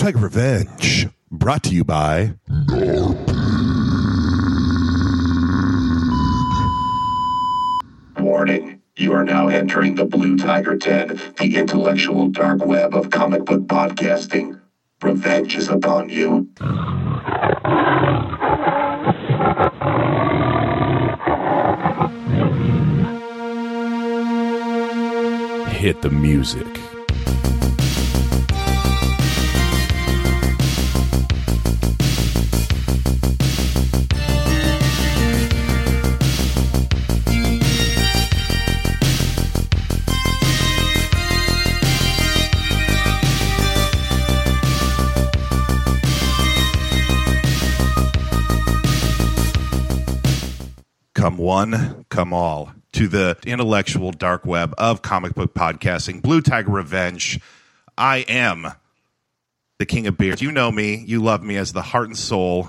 Tiger Revenge, brought to you by. Warning. You are now entering the Blue Tiger Den, the intellectual dark web of comic book podcasting. Revenge is upon you. Hit the music. One, come all to the intellectual dark web of comic book podcasting, Blue Tiger Revenge. I am the king of beers. You know me. You love me as the heart and soul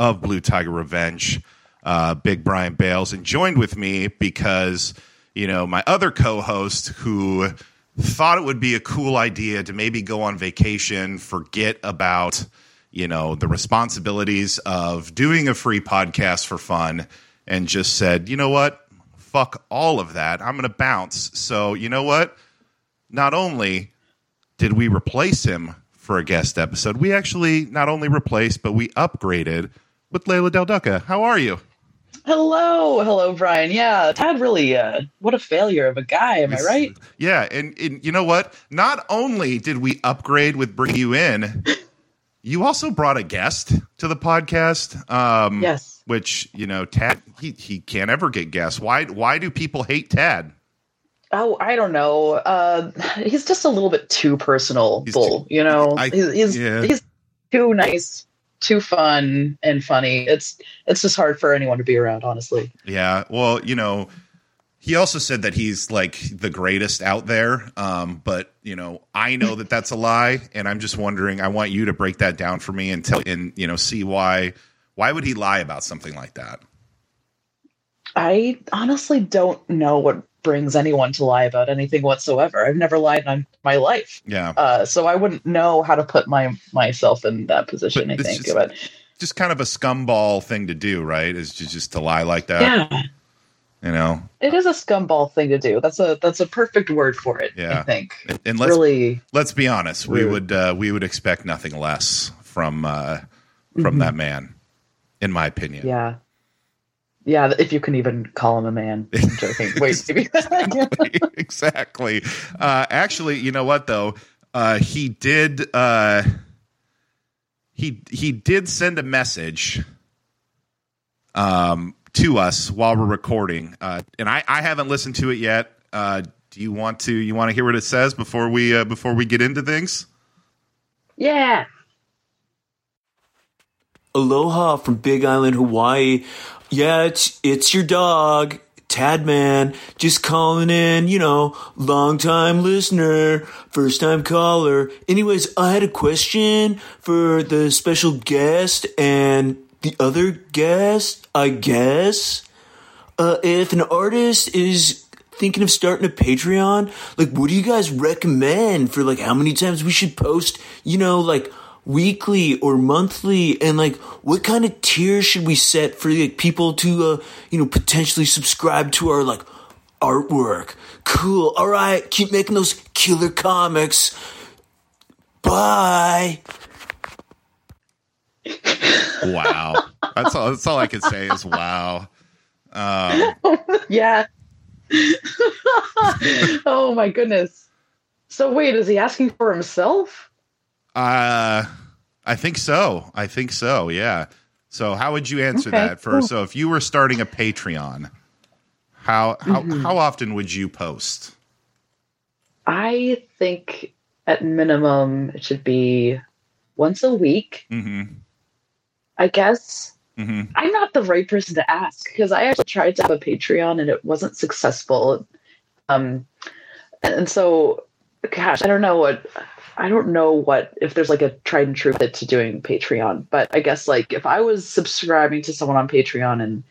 of Blue Tiger Revenge, uh, Big Brian Bales. And joined with me because, you know, my other co host who thought it would be a cool idea to maybe go on vacation, forget about, you know, the responsibilities of doing a free podcast for fun, and just said, you know what? Fuck all of that. I'm going to bounce. So, you know what? Not only did we replace him for a guest episode, we actually not only replaced, but we upgraded with Leila Del Duca. How are you? Hello, hello, Brian. Yeah, Tad really, uh, what a failure of a guy. Am I right? Yeah, and, and you know what? Not only did we upgrade with bringing you in, you also brought a guest to the podcast. Um, Yes. Which you know, Tad he he can't ever get guests. Why why do people hate Tad? Oh, I don't know. Uh, he's just a little bit too personal, He's bull. too- you know, I- he's he's, yeah. he's too nice, too fun and funny. It's it's just hard for anyone to be around, honestly. Yeah. Well, you know, he also said that he's like the greatest out there. Um, but you know, I know that that's a lie, and I'm just wondering. I want you to break that down for me and tell and you know see why why would he lie about something like that? I honestly don't know what brings anyone to lie about anything whatsoever. I've never lied in my life, Yeah. uh, so I wouldn't know how to put my myself in that position. But I think, just- but Just kind of a scumball thing to do, right? Is just, just to lie like that. yeah. You know. It is a scumball thing to do. That's a that's a perfect word for it. Yeah. I think. And let's really, let's be honest. We would uh, we would expect nothing less from uh, from Mhm. that man, in my opinion. yeah, yeah. If you can even call him a man. I'm joking. Wait, maybe. exactly. Uh, actually, you know what though? Uh, he did. Uh, he he did send a message. Um, to us while we're recording, uh, and I I haven't listened to it yet. Uh, do you want to you want to hear what it says before we uh, before we get into things? yeah. Aloha from Big Island, Hawaii. Yeah, it's it's your dog, Tadman, just calling in, you know, long time listener, first time caller. Anyways, I had a question for the special guest and the other guest, I guess. Uh, if an artist is thinking of starting a Patreon, like, what do you guys recommend for like how many times we should post, you know, like weekly or monthly? And like, what kind of tier should we set for like people to, uh, you know, potentially subscribe to our like artwork? Cool. All right. Keep making those killer comics. Bye. Wow, that's all. That's all I can say is wow. Um, Yeah. oh my goodness. So wait, is he asking for himself? Uh, I think so. I think so. Yeah. So, how would you answer Okay, that? For cool. so, if you were starting a Patreon, how how Mm-hmm. how often would you post? I think at minimum it should be once a week. Mm-hmm. I guess. Mm-hmm. I'm not the right person to ask because I actually tried to have a Patreon and it wasn't successful. Um, and so, gosh, I don't know what, I don't know what if there's like a tried and true method to doing Patreon. But I guess like if I was subscribing to someone on Patreon and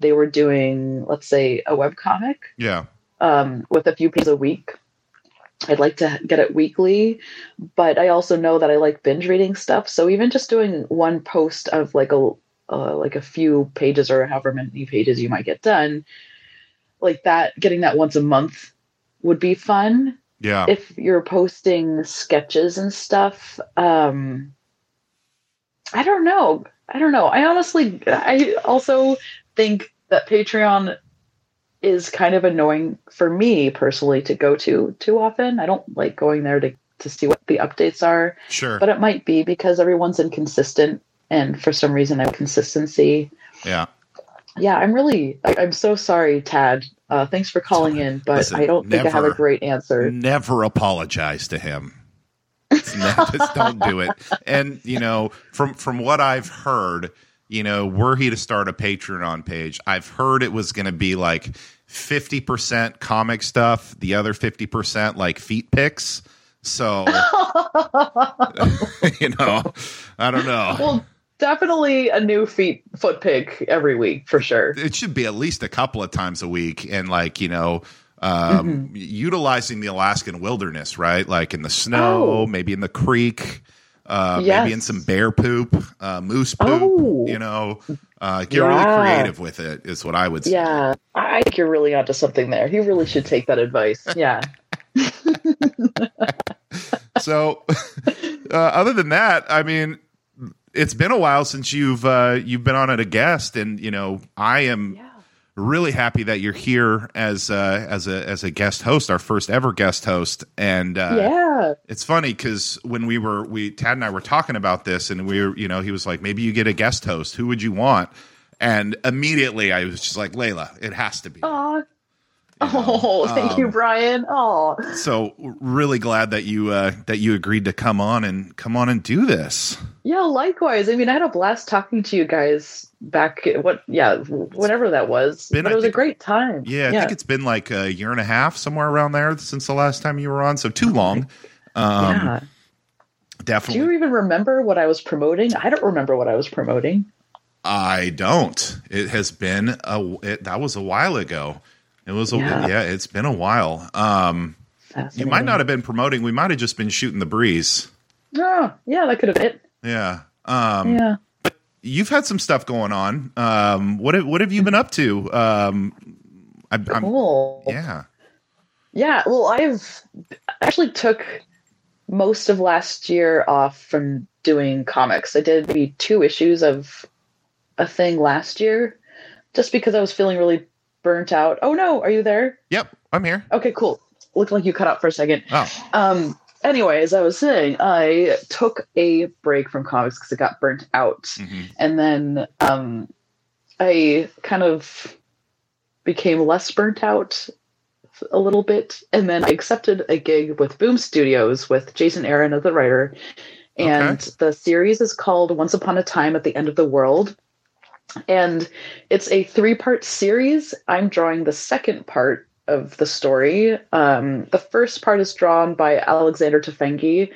they were doing, let's say, a web comic Yeah. um, with a few pages a week, I'd like to get it weekly, but I also know that I like binge reading stuff. So even just doing one post of like a uh, like a few pages or however many pages you might get done, like that, getting that once a month would be fun. Yeah. If you're posting sketches and stuff, um, I don't know. I don't know. I honestly, I also think that Patreon is kind of annoying for me personally to go to too often. I don't like going there to, to see what the updates are, sure. but it might be because everyone's inconsistent and for some reason I have consistency. yeah. Yeah, I'm really, I, I'm so sorry, Tad. Uh, thanks for calling in, but Listen, I don't think I have a great answer. Never apologize to him. Not- just don't do it. And you know, from from what I've heard, you know, were he to start a Patreon page, I've heard it was going to be like fifty percent comic stuff, the other fifty percent like feet pics. So you know, I don't know. well, definitely a new feet foot pick every week for sure. it should be at least a couple of times a week and like you know um, Mm-hmm. utilizing the alaskan wilderness right like in the snow Oh. maybe in the creek uh, Yes. maybe in some bear poop uh, moose poop Oh. you know uh, get Yeah. really creative with it is what i would say Yeah, I think you're really onto something there. You really should take that advice. Yeah. so uh, other than that i mean it's been a while since you've uh, you've been on at a guest and you know i am Yeah. really happy that you're here as uh, as a as a guest host, our first ever guest host. And uh, yeah. it's funny because when we were we Tad and I were talking about this, and we were you know he was like maybe you get a guest host. Who would you want? And immediately I was just like Leila, it has to be. Aw. Oh, thank you, um, Brian. Oh, So really glad that you uh, that you agreed to come on and come on and do this. yeah. Likewise. I mean, I had a blast talking to you guys back. What? Yeah, whatever that was. Been, but it was a great time. Yeah, I think it's been like a year and a half somewhere around there since the last time you were on. So too long. Um, yeah. Do you even remember what I was promoting? I don't remember what I was promoting. I don't. It has been a it, that was a while ago. It was a yeah. Yeah. it's been a while. Um you might not have been promoting. We might have just been shooting the breeze. No, yeah, that could have been. Yeah. Um Yeah. you've had some stuff going on. Um what have, what have you been up to? Um I, I'm Cool. yeah. Yeah, well, I've actually took most of last year off from doing comics. I did maybe two issues of a thing last year just because I was feeling really burnt out. Oh no, are you there? Yep, I'm here. Okay, cool. Looked like you cut out for a second. Oh. Um anyway, as I was saying, I took a break from comics because it got burnt out mhm. and then um, I kind of became less burnt out a little bit, and then I accepted a gig with Boom Studios with Jason Aaron as the writer, and Okay. the series is called Once Upon a Time at the End of the World, and it's a three-part series. I'm drawing the second part of the story. Um, the first part is drawn by Alexandre Tefenkgi,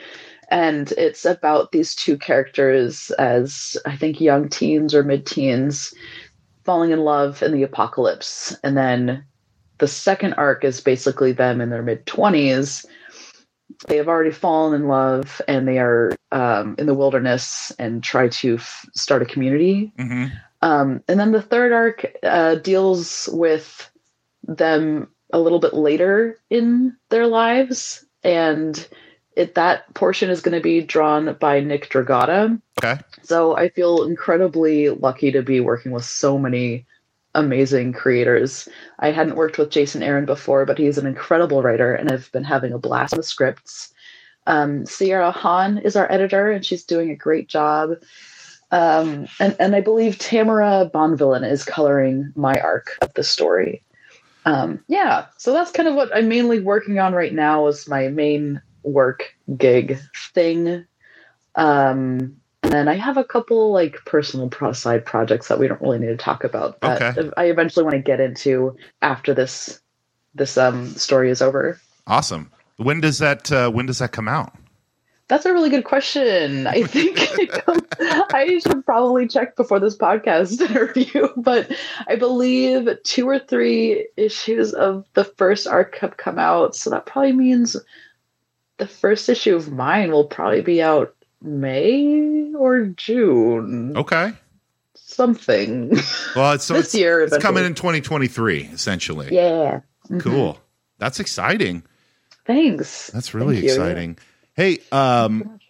and it's about these two characters as I think young teens or mid-teens falling in love in the apocalypse, and then the second arc is basically them in their mid-20s. They have already fallen in love, and they are um, in the wilderness and try to f- start a community. Mhm. Um, and then the third arc uh, deals with them a little bit later in their lives, and it, that portion is going to be drawn by Nick Dragotta. Okay. So I feel incredibly lucky to be working with so many amazing creators. I hadn't worked with Jason Aaron before, but he's an incredible writer, and I've been having a blast with scripts. Um, Sierra Hahn is our editor, and she's doing a great job. Um, and, and I believe Tamra Bonvillain is coloring my arc of the story. Um, yeah, so that's kind of what I'm mainly working on right now is my main work gig thing. Um, and then I have a couple like personal pro- side projects that we don't really need to talk about that Okay. I eventually want to get into after this this um story is over. Awesome. When does that uh, when does that come out? That's a really good question. I think I should probably check before this podcast interview, but I believe two or three issues of the first arc have come out, so that probably means the first issue of mine will probably be out May or June. Okay. Something. Well, it's so This it's, year, it's coming in 2023 essentially. yeah. Mm-hmm. Cool. That's exciting. Thanks. That's really Thank exciting. Hey, um,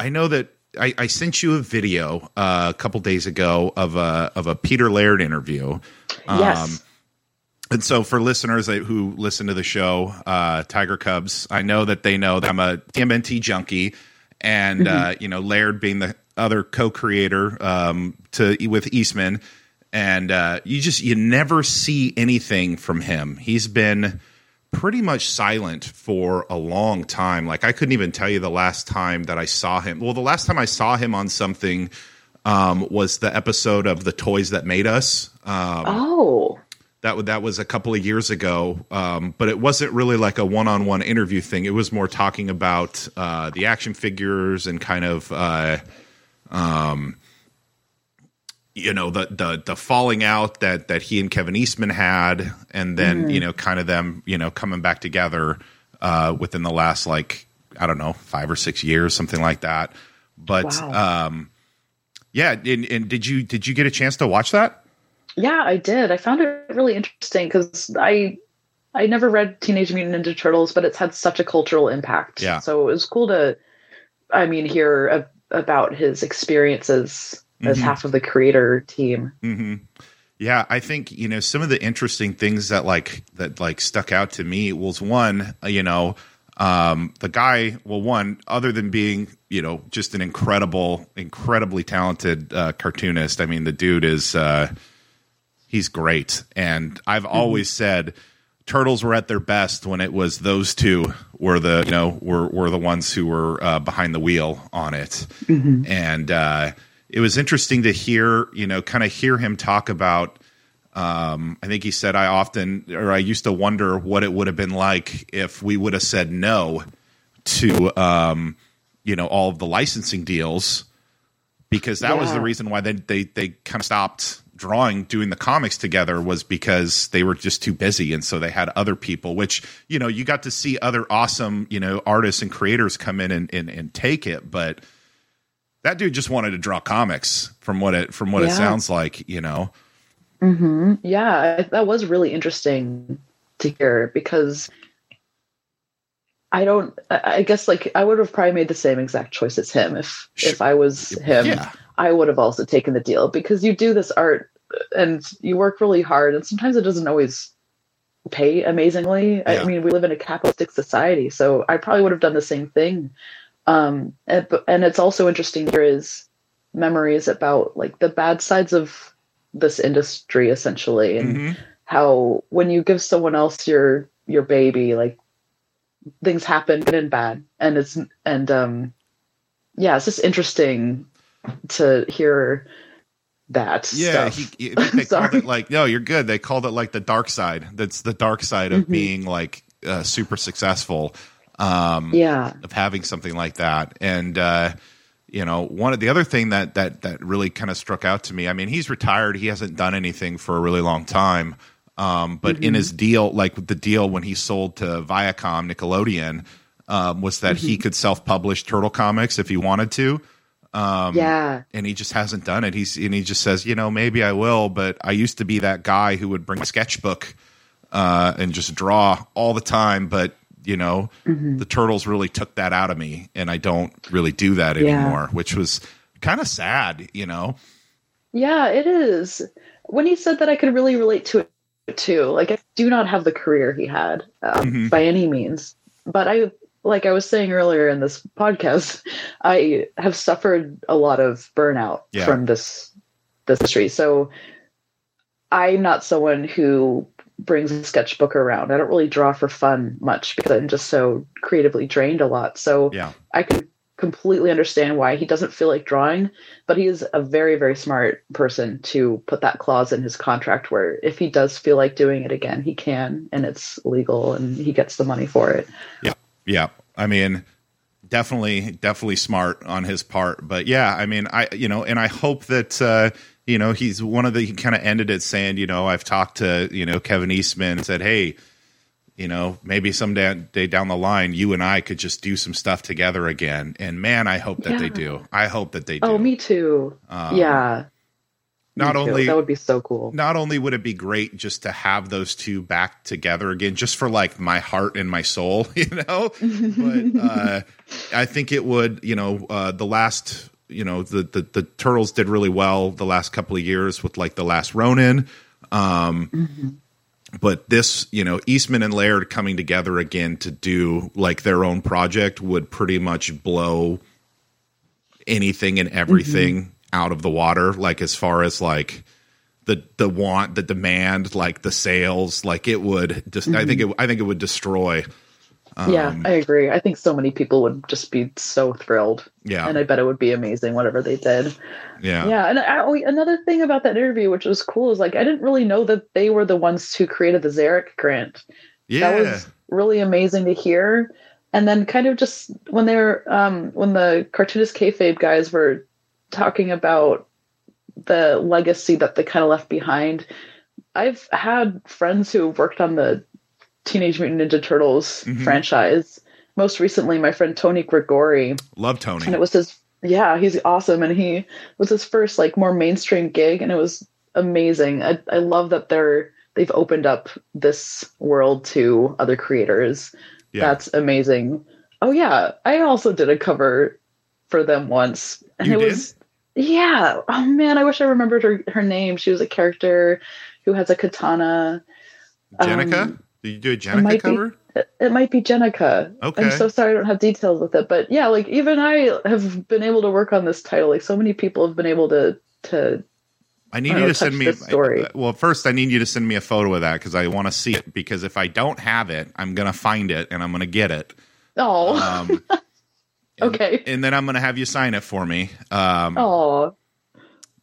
I know that I, I sent you a video uh, a couple days ago of a of a Peter Laird interview. Yes. Um, and so, for listeners who listen to the show, uh, Tiger Cubs, I know that they know that I'm a TMNT junkie, and uh, you know Laird being the other co-creator um, to with Eastman, and uh, you just you never see anything from him. He's been pretty much silent for a long time. Like I couldn't even tell you the last time that I saw him. Well, the last time I saw him on something um, was the episode of the Toys That Made Us. Um, oh. that that was a couple of years ago, um, but it wasn't really like a one-on-one interview thing. It was more talking about uh, the action figures and kind of, uh, um, you know, the the the falling out that that he and Kevin Eastman had, and then you know, kind of them, you know, coming back together uh, within the last like I don't know five or six years, something like that. But Wow. um, yeah, and, and did you did you get a chance to watch that? Yeah, I did. I found it really interesting because I I never read Teenage Mutant Ninja Turtles, but it's had such a cultural impact. Yeah. So it was cool to, I mean, hear a, about his experiences as Mhm. half of the creator team. hmm Yeah, I think you know some of the interesting things that like that like stuck out to me was one, you know, um, the guy. Well, one other than being you know just an incredible, incredibly talented uh, cartoonist. I mean, the dude is uh, he's great, and I've always said turtles were at their best when it was those two were the you know were were the ones who were uh, behind the wheel on it and uh, it was interesting to hear you know kind of hear him talk about um, i think he said i often or i used to wonder what it would have been like if we would have said no to um, you know all of the licensing deals because that was the reason why they they, they kind of stopped drawing doing the comics together was because they were just too busy and so they had other people which you know you got to see other awesome you know artists and creators come in and, and, and take it but that dude just wanted to draw comics from what it from what it sounds like you know hmm Yeah, that was really interesting to hear because I don't. I I guess like I would have probably made the same exact choice as him if Sure. if I was him. yeah I would have also taken the deal because you do this art and you work really hard, and sometimes it doesn't always pay amazingly. Yeah. I mean, we live in a capitalistic society, so I probably would have done the same thing. Um, and, and it's also interesting there is memories about like the bad sides of this industry, essentially, and Mhm. how when you give someone else your your baby, like things happen good and bad, and it's and um, yeah, it's just interesting to hear that. Yeah, stuff. he, he- they called it like no, you're good. They called it like the dark side. That's the dark side of Mhm. being like uh, super successful, um, yeah, of having something like that. And uh, you know, one of the other thing that that that really kind of struck out to me. I mean, he's retired. He hasn't done anything for a really long time. Um, but Mm-hmm. in his deal, like the deal when he sold to Viacom Nickelodeon, um, was that he Mm-hmm. could self-publish Turtle comics if he wanted to Um, yeah, and he just hasn't done it. He's and he just says, you know, maybe I will, but I used to be that guy who would bring a sketchbook uh, and just draw all the time. But you know, Mm-hmm. the turtles really took that out of me, and I don't really do that Yeah. anymore, which was kind of sad. You know, yeah. It is. When he said that, I could really relate to it too. Like, I do not have the career he had um, Mhm. by any means, but I, like I was saying earlier in this podcast, I have suffered a lot of burnout Yeah. from this this industry. So I'm not someone who brings a sketchbook around. I don't really draw for fun much because I'm just so creatively drained a lot. So yeah, I can completely understand why he doesn't feel like drawing, but he is a very, very smart person to put that clause in his contract where if he does feel like doing it again, he can and it's legal and he gets the money for it. yeah. Yeah. I mean, definitely, definitely smart on his part. But yeah, I mean, I you know, and I hope that. uh you know, he's one of the, he kind of ended it saying, you know, I've talked to, you know, Kevin Eastman and said, hey, you know, maybe someday day down the line, you and I could just do some stuff together again. And man, I hope that they do. I hope that they do. Oh, me too. Um, yeah. Not me too. only that would be so cool. not only would it be great just to have those two back together again, just for like my heart and my soul, you know, but uh, I think it would, you know, uh, the last, you know, the, the the turtles did really well the last couple of years with like the last Ronin. Um, mm-hmm. But this, you know, Eastman and Laird coming together again to do like their own project would pretty much blow anything and everything mm-hmm. out of the water. Like as far as like the the want the demand like the sales like it would just i think mm-hmm. it i think it would destroy yeah, um, I agree. I think so many people would just be so thrilled. Yeah. And I bet it would be amazing, whatever they did. yeah Yeah. And I, oh, another thing about that interview, which was cool, is like, I didn't really know that they were the ones who created the Xeric grant. yeah That was really amazing to hear. And then kind of just when they're, um, when the cartoonist kayfabe guys were talking about the legacy that they kind of left behind, I've had friends who worked on the Teenage Mutant Ninja Turtles Mhm. franchise. Most recently, my friend Tony Gregori, love tony. And it was his yeah he's awesome. And he was his first like more mainstream gig and it was amazing. I, I love that they're they've opened up this world to other creators. Yeah. That's amazing. Oh yeah. I also did a cover for them once. And You it did? was yeah. Oh man i wish i remembered her her name. She was a character who has a katana. Jennika? Um, did you do a jennika be- cover it, it might be Jennika. Okay. I'm so sorry I don't have details with it. But yeah, like even I have been able to work on this title. Like so many people have been able to to i need I you don't to send me story. well first i need you to send me a photo of that because i want to see it because if i don't have it i'm gonna find it and i'm gonna get it Oh um okay. and then i'm gonna have you sign it for me um Oh.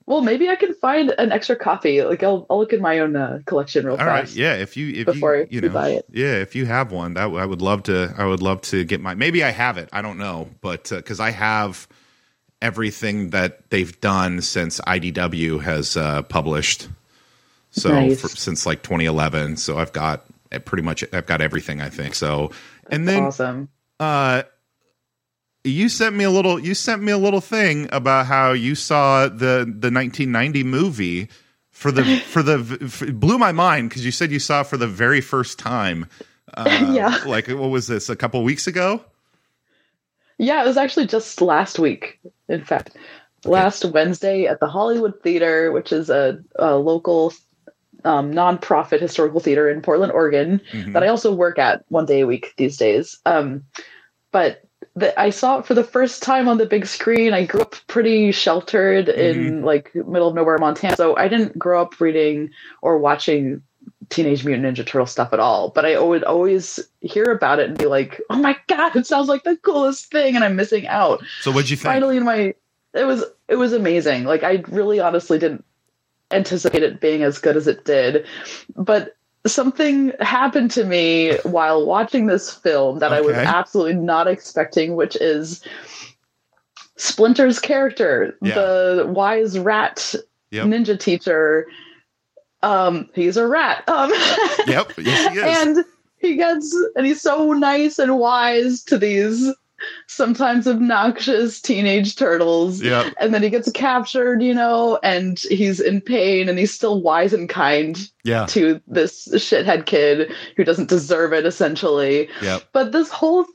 Well maybe I can find an extra copy. Like I'll I'll look in my own uh, collection real All right, fast. yeah. If you if before you you know buy it. yeah, if you have one, that I would love to. I would love to get my. Maybe I have it. I don't know, but because I have everything that they've done since IDW has uh, published. So Nice. for, since like 2011, so I've got uh, pretty much I've got everything. I think so. And then awesome. uh you sent me a little you sent me a little thing about how you saw the the 1990 movie for the for the for, blew my mind because you said you saw it for the very first time uh, Yeah. like what was this a couple weeks ago Yeah, it was actually just last week, in fact. Last Wednesday at the Hollywood Theater, which is a, a local um, nonprofit historical theater in Portland, Oregon, Mhm. that I also work at one day a week these days. Um, but the, I saw it for the first time on the big screen. I grew up pretty sheltered in mm-hmm. like middle of nowhere, Montana, so I didn't grow up reading or watching Teenage Mutant Ninja Turtle stuff at all. But I would always hear about it and be like, "Oh my god, it sounds like the coolest thing," and I'm missing out. so what'd you think Finally, in my it was it was amazing. Like I really honestly didn't anticipate it being as good as it did, but something happened to me while watching this film that I was absolutely not expecting, which is Splinter's character, Yeah. the wise rat Yep. ninja teacher. Um, he's a rat. Um, yep yes he is and he gets and he's so nice and wise to these sometimes obnoxious teenage turtles Yep. and then he gets captured you know and he's in pain and he's still wise and kind yeah. to this shithead kid who doesn't deserve it essentially. Yep. But this whole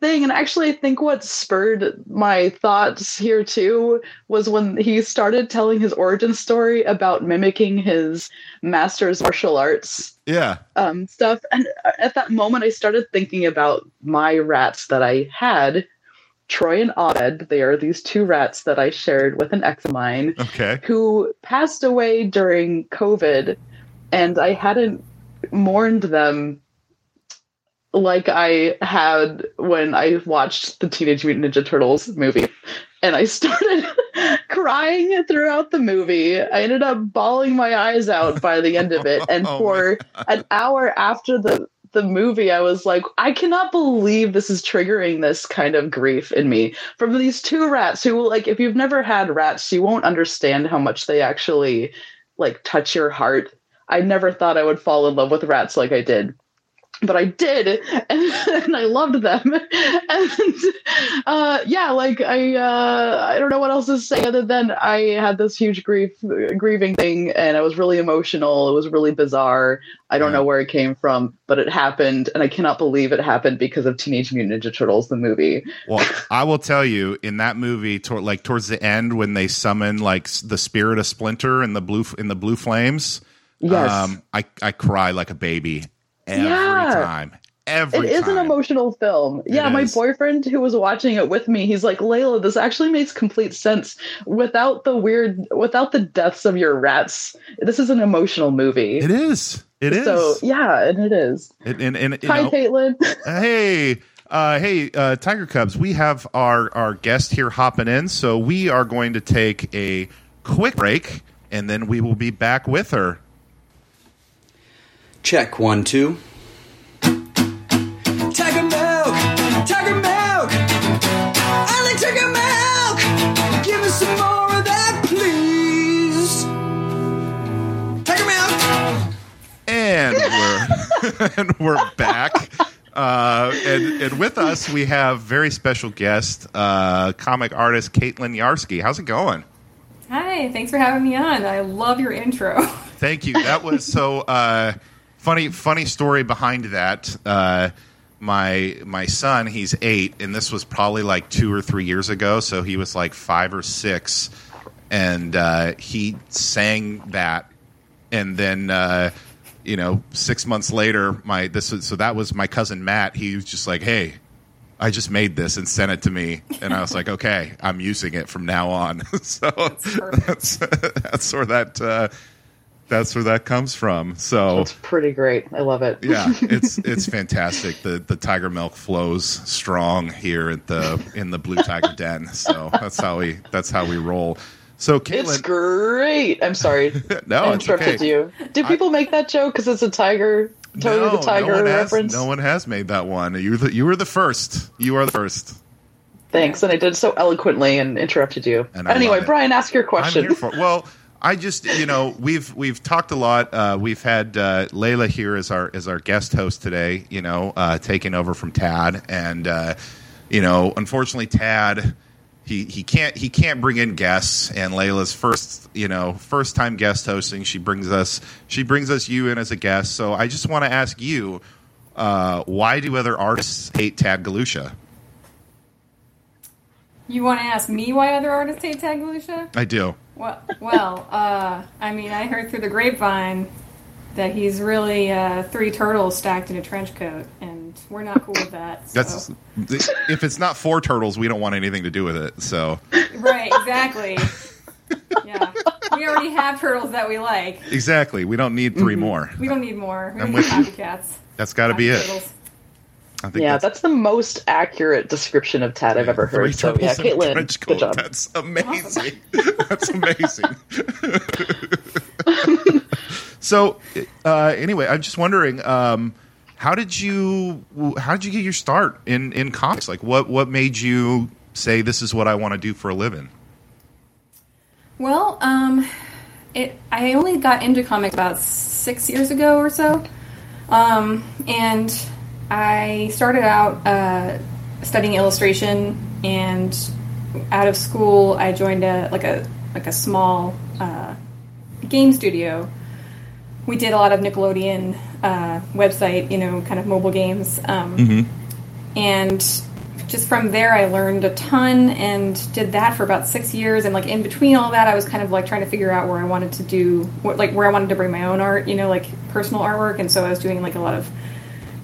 thing and actually i think what spurred my thoughts here too was when he started telling his origin story about mimicking his master's martial arts yeah. um, stuff. And at that moment, I started thinking about my rats that I had. Troy and Abed, they are these two rats that I shared with an ex of mine okay. who passed away during COVID, and I hadn't mourned them like I had when I watched the Teenage Mutant Ninja Turtles movie. And I started crying throughout the movie. I ended up bawling my eyes out by the end of it. And Oh, for an hour after the the movie, I was like, I cannot believe this is triggering this kind of grief in me from these two rats who, like, if you've never had rats, you won't understand how much they actually like touch your heart. I never thought I would fall in love with rats like I did. but I did, and, and I loved them. And uh, yeah, like I, uh, I don't know what else to say other than I had this huge grief, grieving thing, and I was really emotional. It was really bizarre. I don't Yeah. know where it came from, but it happened, and I cannot believe it happened because of Teenage Mutant Ninja Turtles, the movie. Well, I will tell you in that movie, tor- like towards the end, when they summon like the spirit of Splinter in the blue in the blue flames, Yes. um, I I cry like a baby every Yeah. time. Every It is an emotional film. Yeah, my is. boyfriend who was watching it with me, he's like, Leila, this actually makes complete sense without the weird, without the deaths of your rats. This is an emotional movie. It is. It is. So yeah, and it is. and, and, and Hi, know, Caitlin. hey, uh, hey, uh, Tiger Cubs, we have our, our guest here hopping in, so we are going to take a quick break, and then we will be back with her. Check one, two. Tiger milk! Tiger milk! I like tiger milk! Give us some more of that, please! Tiger milk! And we're, and we're back. Uh, and, and with us, we have very special guest, uh, comic artist Caitlin Yarsky. How's it going? Hi, thanks for having me on. I love your intro. Thank you. That was so uh, funny. Funny story behind that. Uh, my my son, he's eight, and this was probably like two or three years ago. So he was like five or six, and uh, he sang that, and then. Uh, you know, six months later, my this was, so that was my cousin Matt. He was just like, "Hey, I just made this and sent it to me," and I was like, "Okay, I'm using it from now on." so perfect. that's that's where that uh, that's where that comes from. So It's pretty great. I love it. yeah, it's it's fantastic. The the tiger milk flows strong here at the in the Blue Tiger Den. So that's how we that's how we roll. So It's great. I'm sorry. no, I it's interrupted okay. you. Do people make that joke because it's a tiger? Totally no, the tiger no one reference. Has, no one has made that one. You the, you were the first. You are the first. Thanks, and I did so eloquently and interrupted you. And anyway. Brian, ask your question. for. Well, I just you know we've we've talked a lot. Uh, we've had uh, Leila here as our as our guest host today. You know, uh, taking over from Tad, and uh, you know, unfortunately, Tad. He, he can't he can't bring in guests and Layla's first you know first time guest hosting she brings us she brings us you in as a guest so I just want to ask you uh, why do other artists hate Tad Galusha You want to ask me why other artists hate Tag I do Well, well, uh, I mean, I heard through the grapevine that he's really uh, three turtles stacked in a trench coat, and we're not cool with that. So. that's if it's not four turtles we don't want anything to do with it so right, exactly. yeah, we already have turtles that we like. Exactly. We don't need 3 more. We don't need more. We I'm don't with need you. copycats. That's got to be it. turtles. I think yeah, that's, that's the most accurate description of Tad I've ever heard. So yeah, turtles in a Caitlin, good job. That's amazing. that's amazing. so, uh, anyway, I'm just wondering, um, how did you how did you get your start in in comics? Like, what what made you say this is what I want to do for a living? Well, um, it I only got into comics about six years ago or so, um, and I started out uh, studying illustration, and out of school I joined a like a like a small uh, game studio. We did a lot of Nickelodeon uh, website, you know, kind of mobile games. Um, and just from there i learned a ton and did that for about six years and like in between all that i was kind of like trying to figure out where i wanted to do what like where i wanted to bring my own art you know like personal artwork and so i was doing like a lot of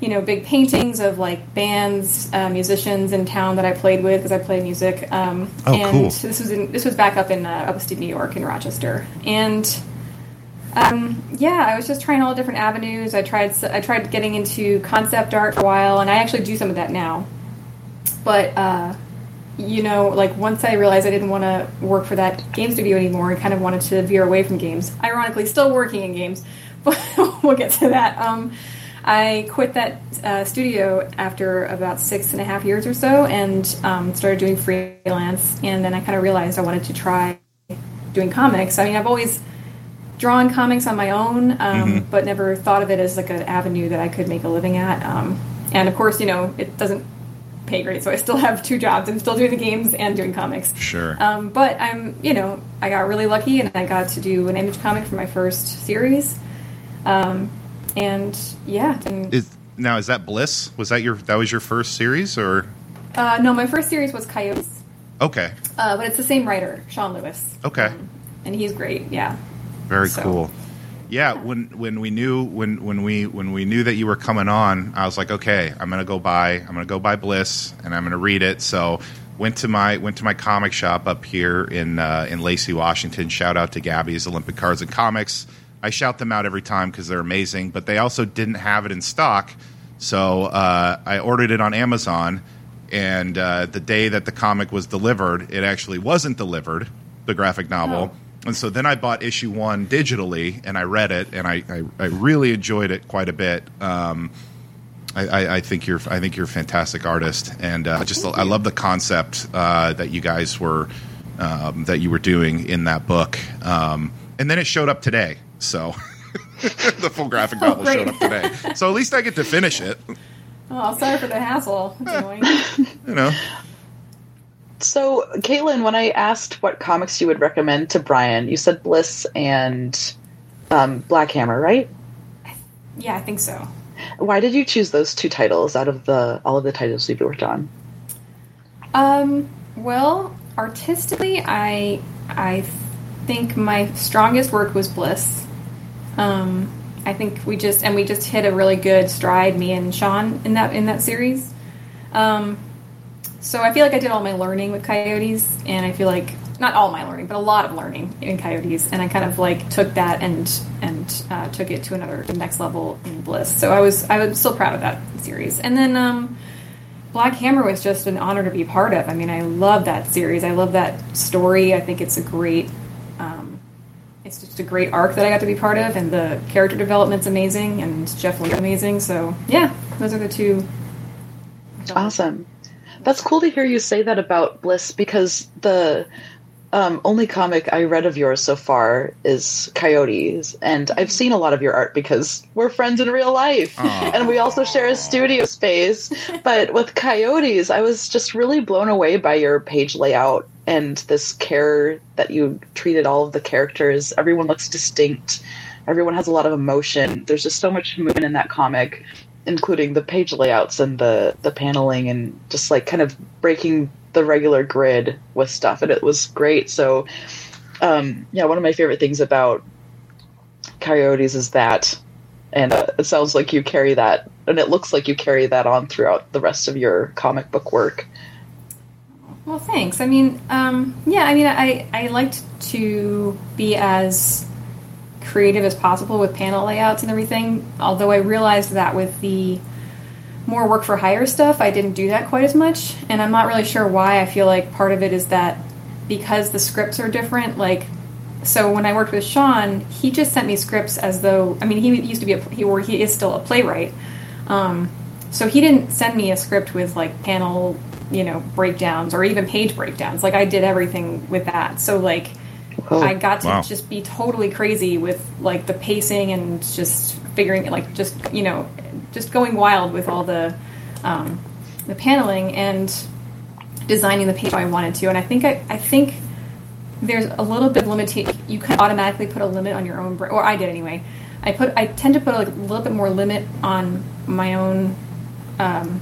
you know big paintings of like bands uh, musicians in town that i played with because i play music um, Oh, and cool. this was in this was back up in uh, upstate new york in rochester and um, yeah, I was just trying all different avenues. I tried I tried getting into concept art for a while, and I actually do some of that now. But uh, you know, like once I realized I didn't want to work for that game studio anymore, I kind of wanted to veer away from games. Ironically, still working in games, but we'll get to that. Um, I quit that uh, studio after about six and a half years or so, and um, started doing freelance. And then I kind of realized I wanted to try doing comics. I mean, I've always drawn comics on my own, um, Mm-hmm. but never thought of it as like an avenue that I could make a living at. Um, and of course, you know, it doesn't pay great, so I still have two jobs. I'm still doing the games and doing comics. Sure. Um, but I'm, you know, I got really lucky and I got to do an image comic for my first series. Um, and yeah, and, Is now is that Bliss? Was that your that was your first series or uh, no, my first series was Coyotes, okay? uh, but it's the same writer, Sean Lewis. Okay. Um, and he's great. Yeah. Very So- cool. Yeah, when when we knew when when we when we knew that you were coming on, I was like, okay, I'm gonna go buy I'm gonna go buy Bliss and I'm gonna read it. So went to my went to my comic shop up here in uh, in Lacey, Washington. Shout out to Gabby's Olympic Cards and Comics. I shout them out every time because they're amazing, but they also didn't have it in stock, so uh, I ordered it on Amazon. And uh, the day that the comic was delivered, it actually wasn't delivered, the graphic novel. Oh. And so then I bought issue one digitally, and I read it, and I, I, I really enjoyed it quite a bit. Um, I, I, I think you're I think you're a fantastic artist, and uh, just I love the concept uh, that you guys were um, that you were doing in that book. Um, and then it showed up today, so the full graphic novel great. showed up today. So at least I get to finish it. Oh, sorry for the hassle. You know, So, Caitlin, when I asked what comics you would recommend to Brian, you said Bliss and um, Black Hammer, right? yeah, I think so. Why did you choose those two titles out of the all of the titles you've worked on? Um, well, artistically, I I think my strongest work was Bliss. Um, I think we just and we just hit a really good stride, me and Sean in that in that series. Um, so I feel like I did all my learning with Coyotes, and I feel like not all my learning, but a lot of learning in Coyotes, and I kind of like took that and and uh, took it to another next level in Bliss. So I was I was still proud of that series, and then. Um, Black Hammer was just an honor to be part of. I mean, I love that series. I love that story. I think it's a great, it's just a great arc that I got to be part of, and the character development's amazing, and Jeff Lemire's amazing. So yeah, those are the two. Awesome. That's cool to hear you say that about Bliss because the um, only comic I read of yours so far is Coyotes, and I've seen a lot of your art because we're friends in real life, and we also share a studio space. But with Coyotes, I was just really blown away by your page layout and this care that you treated all of the characters. Everyone looks distinct. Everyone has a lot of emotion. There's just so much movement in that comic including the page layouts and the the paneling and just like kind of breaking the regular grid with stuff and it was great so um yeah one of my favorite things about coyotes is that and uh, it sounds like you carry that and it looks like you carry that on throughout the rest of your comic book work Well, thanks. I mean, um, yeah, I mean, I I liked to be as creative as possible with panel layouts and everything. Although I realized that with the more work for hire stuff, I didn't do that quite as much, and I'm not really sure why. I feel like part of it is that because the scripts are different, like. So when I worked with Sean, he just sent me scripts as though I mean he used to be a he or he is still a playwright, um, so he didn't send me a script with like panel you know breakdowns or even page breakdowns. Like I did everything with that. So like Oh, I got to wow. just be totally crazy with like the pacing and just figuring like just you know just going wild with all the um, the paneling and designing the page I wanted to. And I think I, I think there's a little bit of limitation. You can automatically put a limit on your own, bra- or I did anyway. I put I tend to put like a little bit more limit on my own um,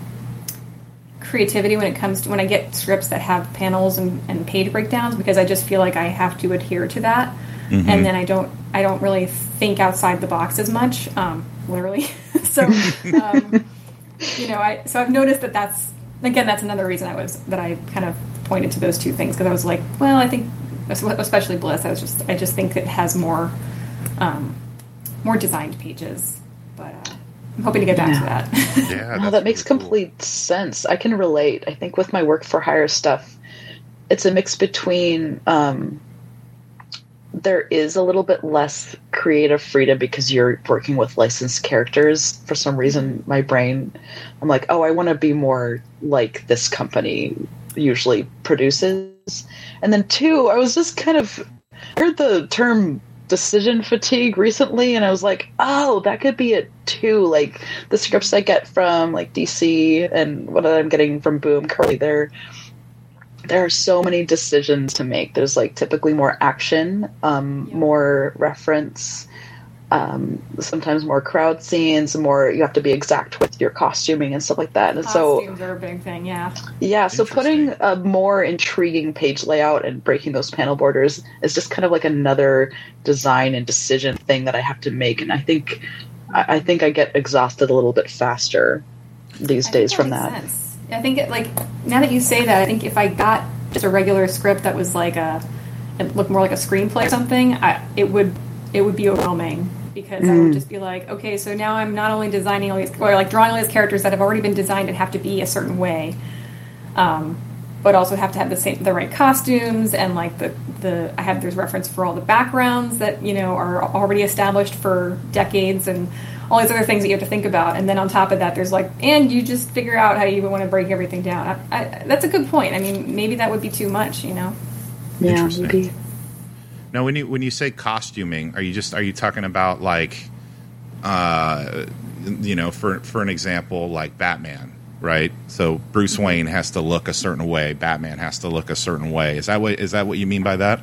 creativity when it comes to when I get scripts that have panels and, and page breakdowns because I just feel like I have to adhere to that, and then I don't I don't really think outside the box as much, um, literally. so, um, you know, I so I've noticed that that's again that's another reason I was that I kind of pointed to those two things because I was like, well, I think especially Bliss, I was just I just think it has more um, more designed pages, I'm hoping to get back to that. yeah, No, that makes really cool. complete sense. I can relate. I think with my work for hire stuff, it's a mix between um, there is a little bit less creative freedom because you're working with licensed characters. For some reason, my brain, I'm like, oh, I want to be more like this company usually produces. And then two, I was just kind of I heard the term decision fatigue recently, and I was like, oh, that could be it too. Like the scripts I get from like DC and what I'm getting from Boom currently, there there are so many decisions to make. There's like typically more action, um, more reference, um, sometimes more crowd scenes, more you have to be exact with your costuming and stuff like that. And so Costumes are a big thing, yeah. yeah, so putting a more intriguing page layout and breaking those panel borders is just kind of like another design and decision thing that I have to make, and I think I, I think I get exhausted a little bit faster these I days from that. sense. I think it like now that you say that, I think if I got just a regular script that was like a it looked more like a screenplay or something, I it would it would be overwhelming because I Mm. would just be like, okay, so now I'm not only designing all these or like drawing all these characters that have already been designed and have to be a certain way, um, but also have to have the same the right costumes and like the the I have there's reference for all the backgrounds that you know are already established for decades and all these other things that you have to think about. And then on top of that there's like and you just figure out how you even want to break everything down. I, I, that's a good point. I mean maybe that would be too much you know? Yeah, maybe. Now, when you when you say costuming, are you just are you talking about like, uh, you know, for for an example, like Batman, right? So Bruce Wayne has to look a certain way. Batman has to look a certain way. Is that what is that what you mean by that?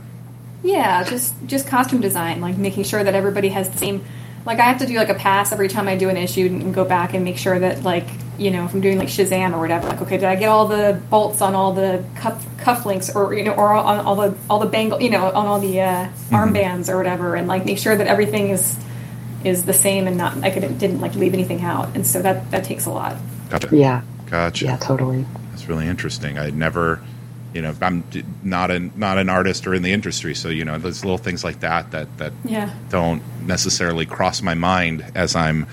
Yeah, just just costume design, like making sure that everybody has the same. Like I have to do like a pass every time I do an issue and go back and make sure that like you know if I'm doing like Shazam or whatever, like okay, did I get all the bolts on all the cuff cufflinks or you know or on all the all the bangle you know on all the uh, armbands or whatever, and like make sure that everything is is the same and not like I didn't, didn't like leave anything out, and so that that takes a lot. Gotcha. Yeah, Gotcha. yeah, totally. That's really interesting. I'd never, you know, I'm not an not an artist or in the industry, so you know, there's little things like that that that Yeah. don't necessarily cross my mind as I'm,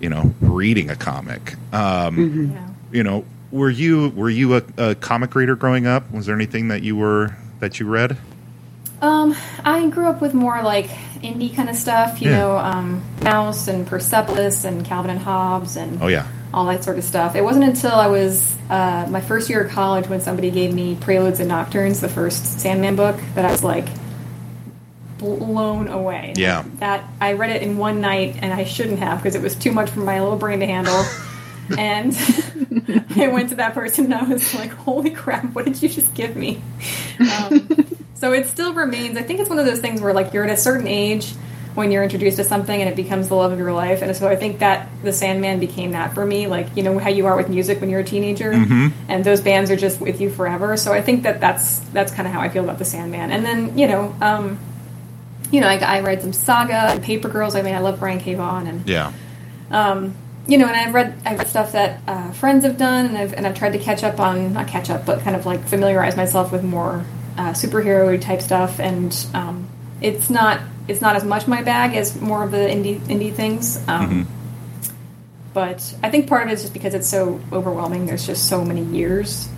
you know, reading a comic. Um, Yeah. You know, were you were you a, a comic reader growing up? Was there anything that you were that you read? Um, I grew up with more like indie kind of stuff, you Yeah. know, um, Maus and Persepolis and Calvin and Hobbes and Oh yeah, all that sort of stuff. It wasn't until I was uh, my first year of college when somebody gave me Preludes and Nocturnes, the first Sandman book, that I was like blown away. Yeah. that I read it in one night, and I shouldn't have because it was too much for my little brain to handle. and I went to that person and I was like, "Holy crap! What did you just give me?" Um, so it still remains. I think it's one of those things where like you're at a certain age when you're introduced to something and it becomes the love of your life. And so I think that the Sandman became that for me. Like you know how you are with music when you're a teenager, and those bands are just with you forever. So I think that that's that's kind of how I feel about the Sandman. And then you know. Um, you know, I, I read some Saga and Paper Girls. I mean, I love Brian K. Vaughan, and yeah, you know, and I've read I've read stuff that uh, friends have done, and I've and I've tried to catch up on not catch up, but kind of like familiarize myself with more uh, superhero type stuff. And um, it's not it's not as much my bag as more of the indie indie things. Um, But I think part of it is just because it's so overwhelming. There's just so many years,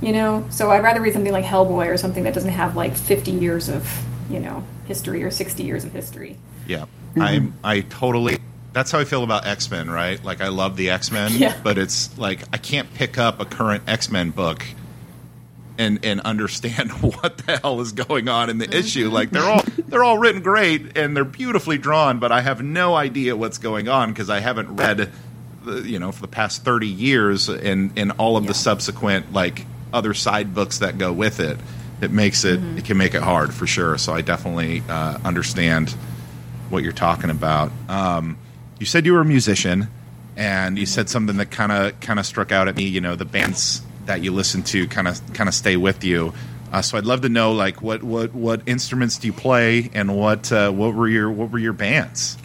you know. So I'd rather read something like Hellboy or something that doesn't have like 50 years of you know history or 60 years of history. yeah. I'm I totally. That's how I feel about X Men. Right? Like I love the X Men, Yeah. but it's like I can't pick up a current X Men book. And, and understand what the hell is going on in the issue. Like they're all they're all written great and they're beautifully drawn, but I have no idea what's going on because I haven't read, the, you know, for the past thirty years and and all of the subsequent like other side books that go with it. It makes it it can make it hard for sure. So I definitely uh, understand what you're talking about. Um, you said you were a musician, and you said something that kind of kind of struck out at me. You know, the bands that you listen to kind of kind of stay with you. Uh, so I'd love to know, like, what what what instruments do you play, and what uh, what were your what were your bands?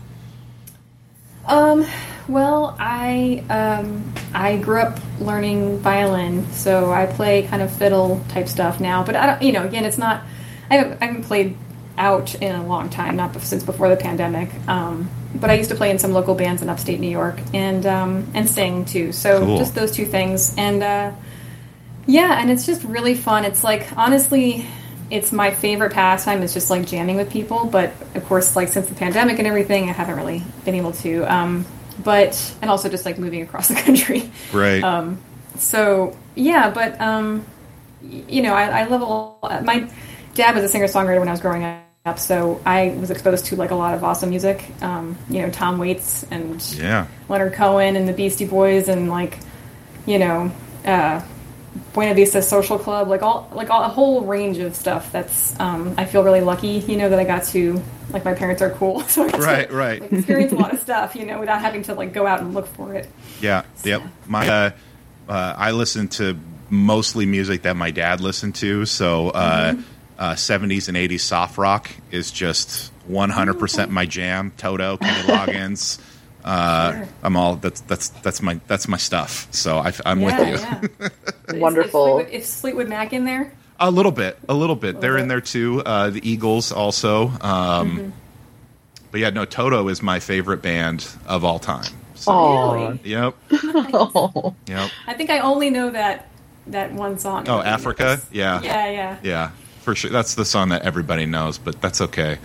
Um, well, I um, I grew up learning violin, so I play kind of fiddle type stuff now. But I don't, you know, again, it's not. I haven't, I haven't played out in a long time, not since before the pandemic. Um, but I used to play in some local bands in upstate New York and um, and sing too. So Cool. just those two things, and uh, yeah, and it's just really fun. It's like honestly, it's my favorite pastime. Is just like jamming with people. But of course, like since the pandemic and everything, I haven't really been able to. Um, but and also just like moving across the country. Right. Um, so yeah, but um, you know, I, I love all. My dad was a singer songwriter when I was growing up, up, so I was exposed to like a lot of awesome music. Um, you know, Tom Waits and Yeah. Leonard Cohen and the Beastie Boys and like, you know, uh, Buena Vista Social Club, like all like all, a whole range of stuff. That's um, I feel really lucky, you know, that I got to like my parents are cool, so I got to, Right, right. like, experience a lot of stuff, you know, without having to like go out and look for it. Yeah. Yep. My uh, uh, I listen to mostly music that my dad listened to, so uh, uh, 70s and 80s soft rock is just 100% my jam. Toto, Kenny Loggins. Uh, Sure. I'm all that's that's that's my that's my stuff. So I, am yeah, with you. yeah. Is- Wonderful. Is Fleetwood, is Fleetwood Mac in there? A little bit, a little bit. They're bit. in there too. Uh, the Eagles also. Um, Mm-hmm. But yeah, no, Toto is my favorite band of all time. So, Aw. Really? Yep. Oh. Yep. I think I only know that that one song. Oh, Africa. Yeah. Yeah, yeah. Yeah, for sure. That's the song that everybody knows, but that's okay.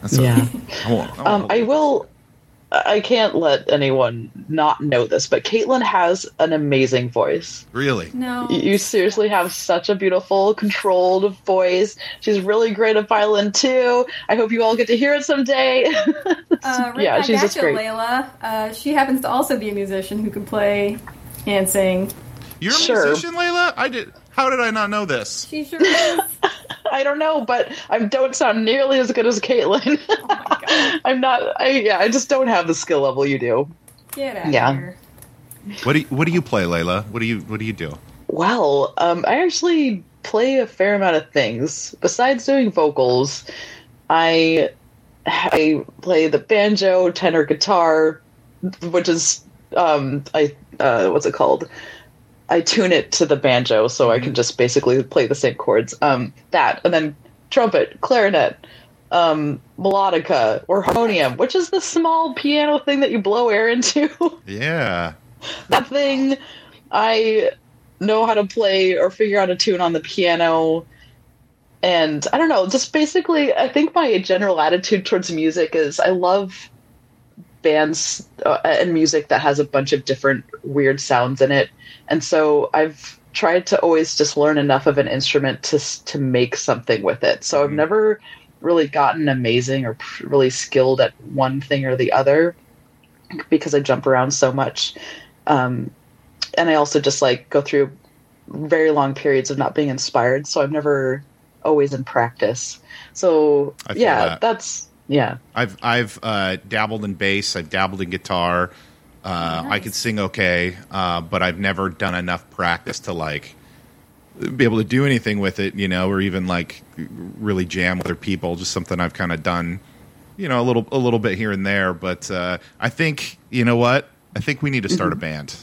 That's Yeah. okay. I won't, I Um, won't- I will. I can't let anyone not know this, but Caitlin has an amazing voice. really. No. You you seriously have such a beautiful, controlled voice. She's really great at violin too. I hope you all get to hear it someday. Uh, right yeah, back she's at just you, great. Leila. Uh, she happens to also be a musician who can play and sing. You're a Sure. musician, Leila. I did. How did I not know this? She sure is. I don't know, but I don't sound nearly as good as Caitlin. oh my god. I'm not. I yeah, I just don't have the skill level you do. Get out Yeah. here. What do you, What do you play, Leila? What do you What do you do? Well, um, I actually play a fair amount of things. Besides doing vocals, I I play the banjo, tenor guitar, which is um, I uh, what's it called? I tune it to the banjo so I can just basically play the same chords. Um, that and then trumpet, clarinet, um, melodica, or harmonium, which is the small piano thing that you blow air into. Yeah. that thing i know how to play or figure out a tune on the piano and i don't know just basically i think my general attitude towards music is i love bands uh, and music that has a bunch of different weird sounds in it and so i've tried to always just learn enough of an instrument to to make something with it so i've Mhm. never really gotten amazing or really skilled at one thing or the other because I jump around so much. Um, and I also just like go through very long periods of not being inspired. So I'm never always in practice. So yeah, that. that's yeah. I've I've uh, dabbled in bass. I've dabbled in guitar. Uh, I could sing okay, uh, but I've never done enough practice to like be able to do anything with it, you know, or even like really jam with other people. Just something I've kind of done, you know, a little a little bit here and there. But uh, I think you know what? I think we need to start a band.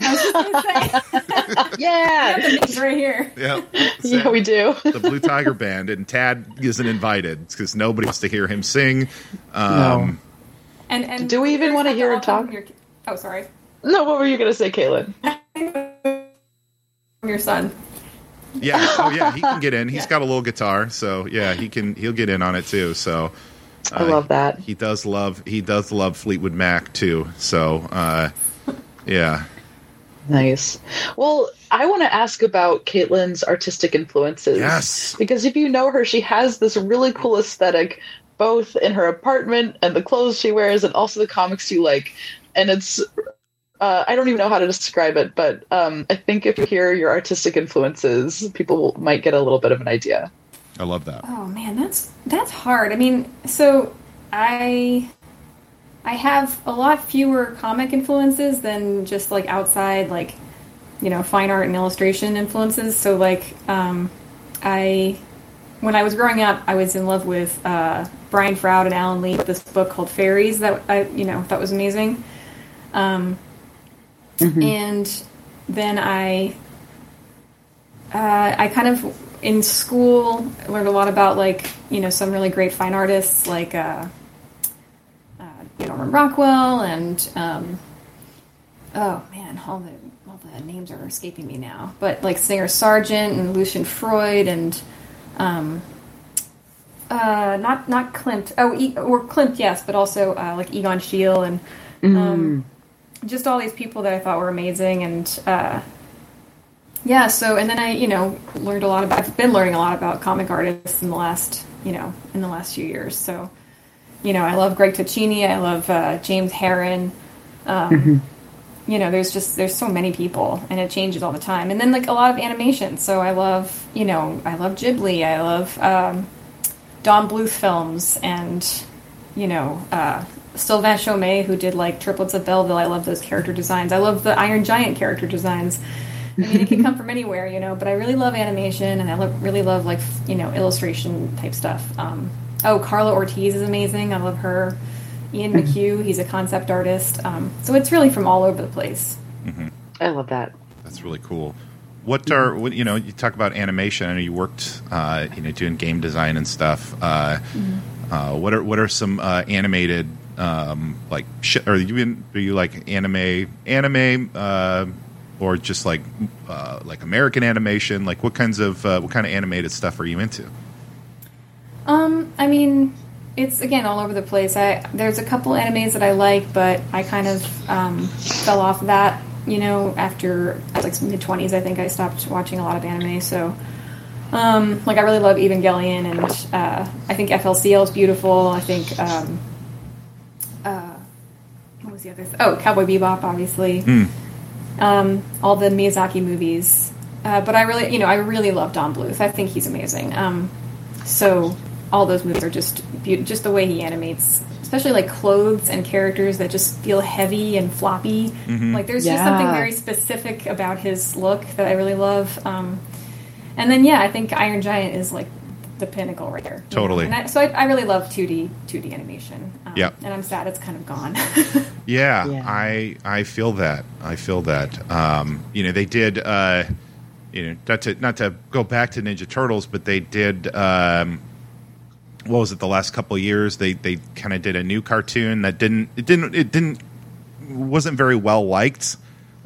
I was just gonna say, I Yeah, have the right here. Yeah, yeah, we do. the Blue Tiger Band, and Tad isn't invited because nobody wants to hear him sing. Um, And and Do we even wanna hear him talk? Your, oh, sorry. no, what were you gonna say, Caitlin? From your son. Yeah, oh yeah, he can get in. He's Yeah. got a little guitar, so yeah, he can he'll get in on it too. So I uh, love that. He does love he does love Fleetwood Mac too. So uh, yeah, Nice. Well, I want to ask about Caitlin's artistic influences. Yes. Because if you know her, she has this really cool aesthetic, both in her apartment and the clothes she wears, and also the comics you like. And it's, uh, I don't even know how to describe it, but um, I think if you hear your artistic influences, people might get a little bit of an idea. I love that. Oh man, that's that's hard. I mean, so I I have a lot fewer comic influences than just like outside like you know fine art and illustration influences. So like um, I when I was growing up, I was in love with uh, Brian Froud and Alan Lee. This book called Fairies that I you know thought was amazing. Um, And then I uh, I kind of in school learned a lot about like you know some really great fine artists like uh, Norman Rockwell and um, oh man all the all the names are escaping me now but like Singer Sargent and Lucian Freud and um, uh, not not Klimt oh e- or Klimt yes but also uh, like Egon Schiele and um, just all these people that I thought were amazing and uh, yeah so and then I you know learned a lot about I've been learning a lot about comic artists in the last you know, in the last few years. So, you know, I love Greg Tocchini. I love uh, James Harren. Um, You know, there's just there's so many people, and it changes all the time. And then like a lot of animation. So I love, you know, I love Ghibli. I love um, Don Bluth films, and you know, uh, Sylvain Chomet, who did like Triplets of Belleville. I love those character designs. I love the Iron Giant character designs. I mean, it can come from anywhere, you know. But I really love animation, and I lo- really love like you know illustration type stuff. Um, oh, Karla Ortiz is amazing. I love her. Ian McQue, he's a concept artist. Um, so it's really from all over the place. I love that. That's really cool. What are what, you know? You talk about animation. I know you worked, uh, you know, doing game design and stuff. Uh, uh, what are what are some uh, animated um, like? Sh- are you in, are you like anime anime uh, or just like uh, like American animation? Like what kinds of uh, what kind of animated stuff are you into? Um, I mean, it's again all over the place. I there's a couple animes that I like, but I kind of um, fell off that. You know, after like mid twenties, I think I stopped watching a lot of anime. So, um, like I really love Evangelion, and uh, I think FLCL is beautiful. I think um, uh, what was the other? Th- oh, Cowboy Bebop, obviously. Um, all the Miyazaki movies. Uh, but I really, you know, I really love Don Bluth. I think he's amazing. Um, so all those movies are just beau- just the way he animates, especially like clothes and characters that just feel heavy and floppy. Like there's just something very specific about his look that I really love. Um, and then yeah, I think Iron Giant is like the pinnacle right there. you know? Totally. And I, so I, I really love 2D 2D animation. Um, Yep. And I'm sad it's kind of gone. Yeah, Yeah. I I feel that. I feel that. Um, you know, they did. Uh, you know, not to not to go back to Ninja Turtles, but they did. Um, what was it? The last couple of years, they they kind of did a new cartoon that didn't. It didn't. It didn't. Wasn't very well liked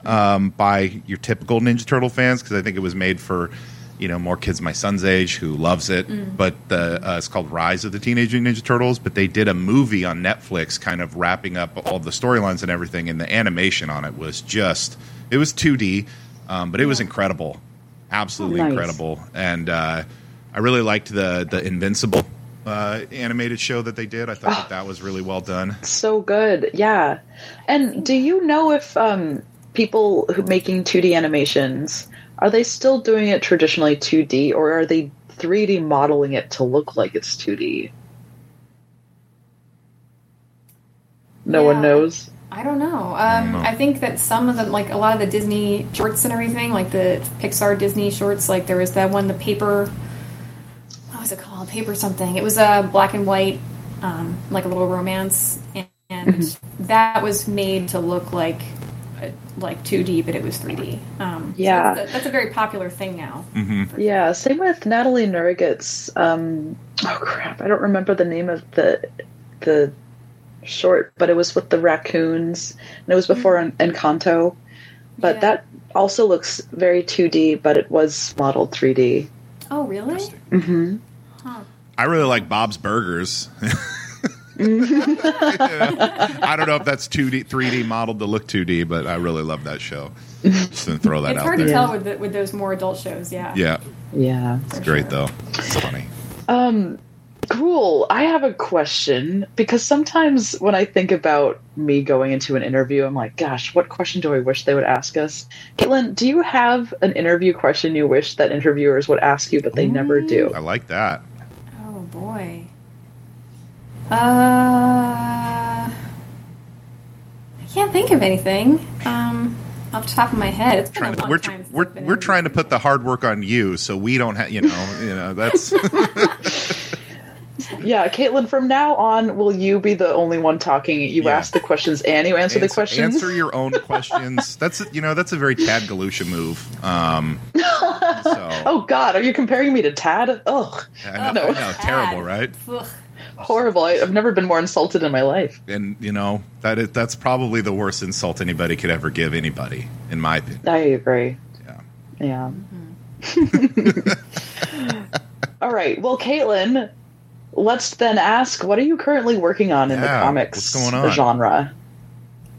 um, by your typical Ninja Turtle fans because I think it was made for. You know, more kids my son's age who loves it, but the uh, it's called Rise of the Teenage Ninja Turtles. But they did a movie on Netflix, kind of wrapping up all the storylines and everything, and the animation on it was just it was 2D, um, but it was incredible, absolutely Nice. incredible, and uh, I really liked the the Invincible uh, animated show that they did. I thought that that was really well done. So good. Yeah. And do you know if um, people who making 2D animations are they still doing it traditionally 2D or are they 3D modeling it to look like it's 2D? No one knows. I don't know. Um, know. I think that some of the like a lot of the Disney shorts and everything, like the Pixar Disney shorts, like there was that one, the paper. What was it called? Paper something. It was a black and white, um, like a little romance, and, and that was made to look like uh, like 2D, but it was 3D. Um, so Yeah. that's, a, that's a very popular thing now. Yeah, same with Natalie Nourigat's. Um, oh crap, I don't remember the name of the the short, but it was with the raccoons, and it was before En- Encanto. But Yeah. that also looks very 2D, but it was modeled 3D. Oh, really? hmm I really like Bob's Burgers. I don't know if that's 2D, 3D modeled to look 2D, but I really love that show. Just gonna throw that It's out hard there. to tell with the, with those more adult shows. Yeah. Yeah, Yeah. it's great though. It's funny. Um, cool. I have a question because sometimes when I think about me going into an interview, I'm like, gosh, what question do I wish they would ask us? Caitlin, do you have an interview question you wish that interviewers would ask you, but they never do? I like that. Boy. Uh, I can't think of anything. Um, off the top of my head, it's been to, we're we're we're trying to put the hard work on you, so we don't have you know you know that's Yeah, Caitlin, from now on, will you be the only one talking? You Yeah. ask the questions and you answer, the questions? Answer your own questions. That's a, you know that's a very Tad Galusha move. Um, so Oh, God, are you comparing me to Tad? Ugh, I know, no. I know, terrible, right? Ugh. horrible. I, I've never been more insulted in my life. And you know that is, that's probably the worst insult anybody could ever give anybody, in my opinion. I agree. Yeah. Yeah. All right. Well, Caitlin, let's then ask what are you currently working on in the comics what's going on? genre?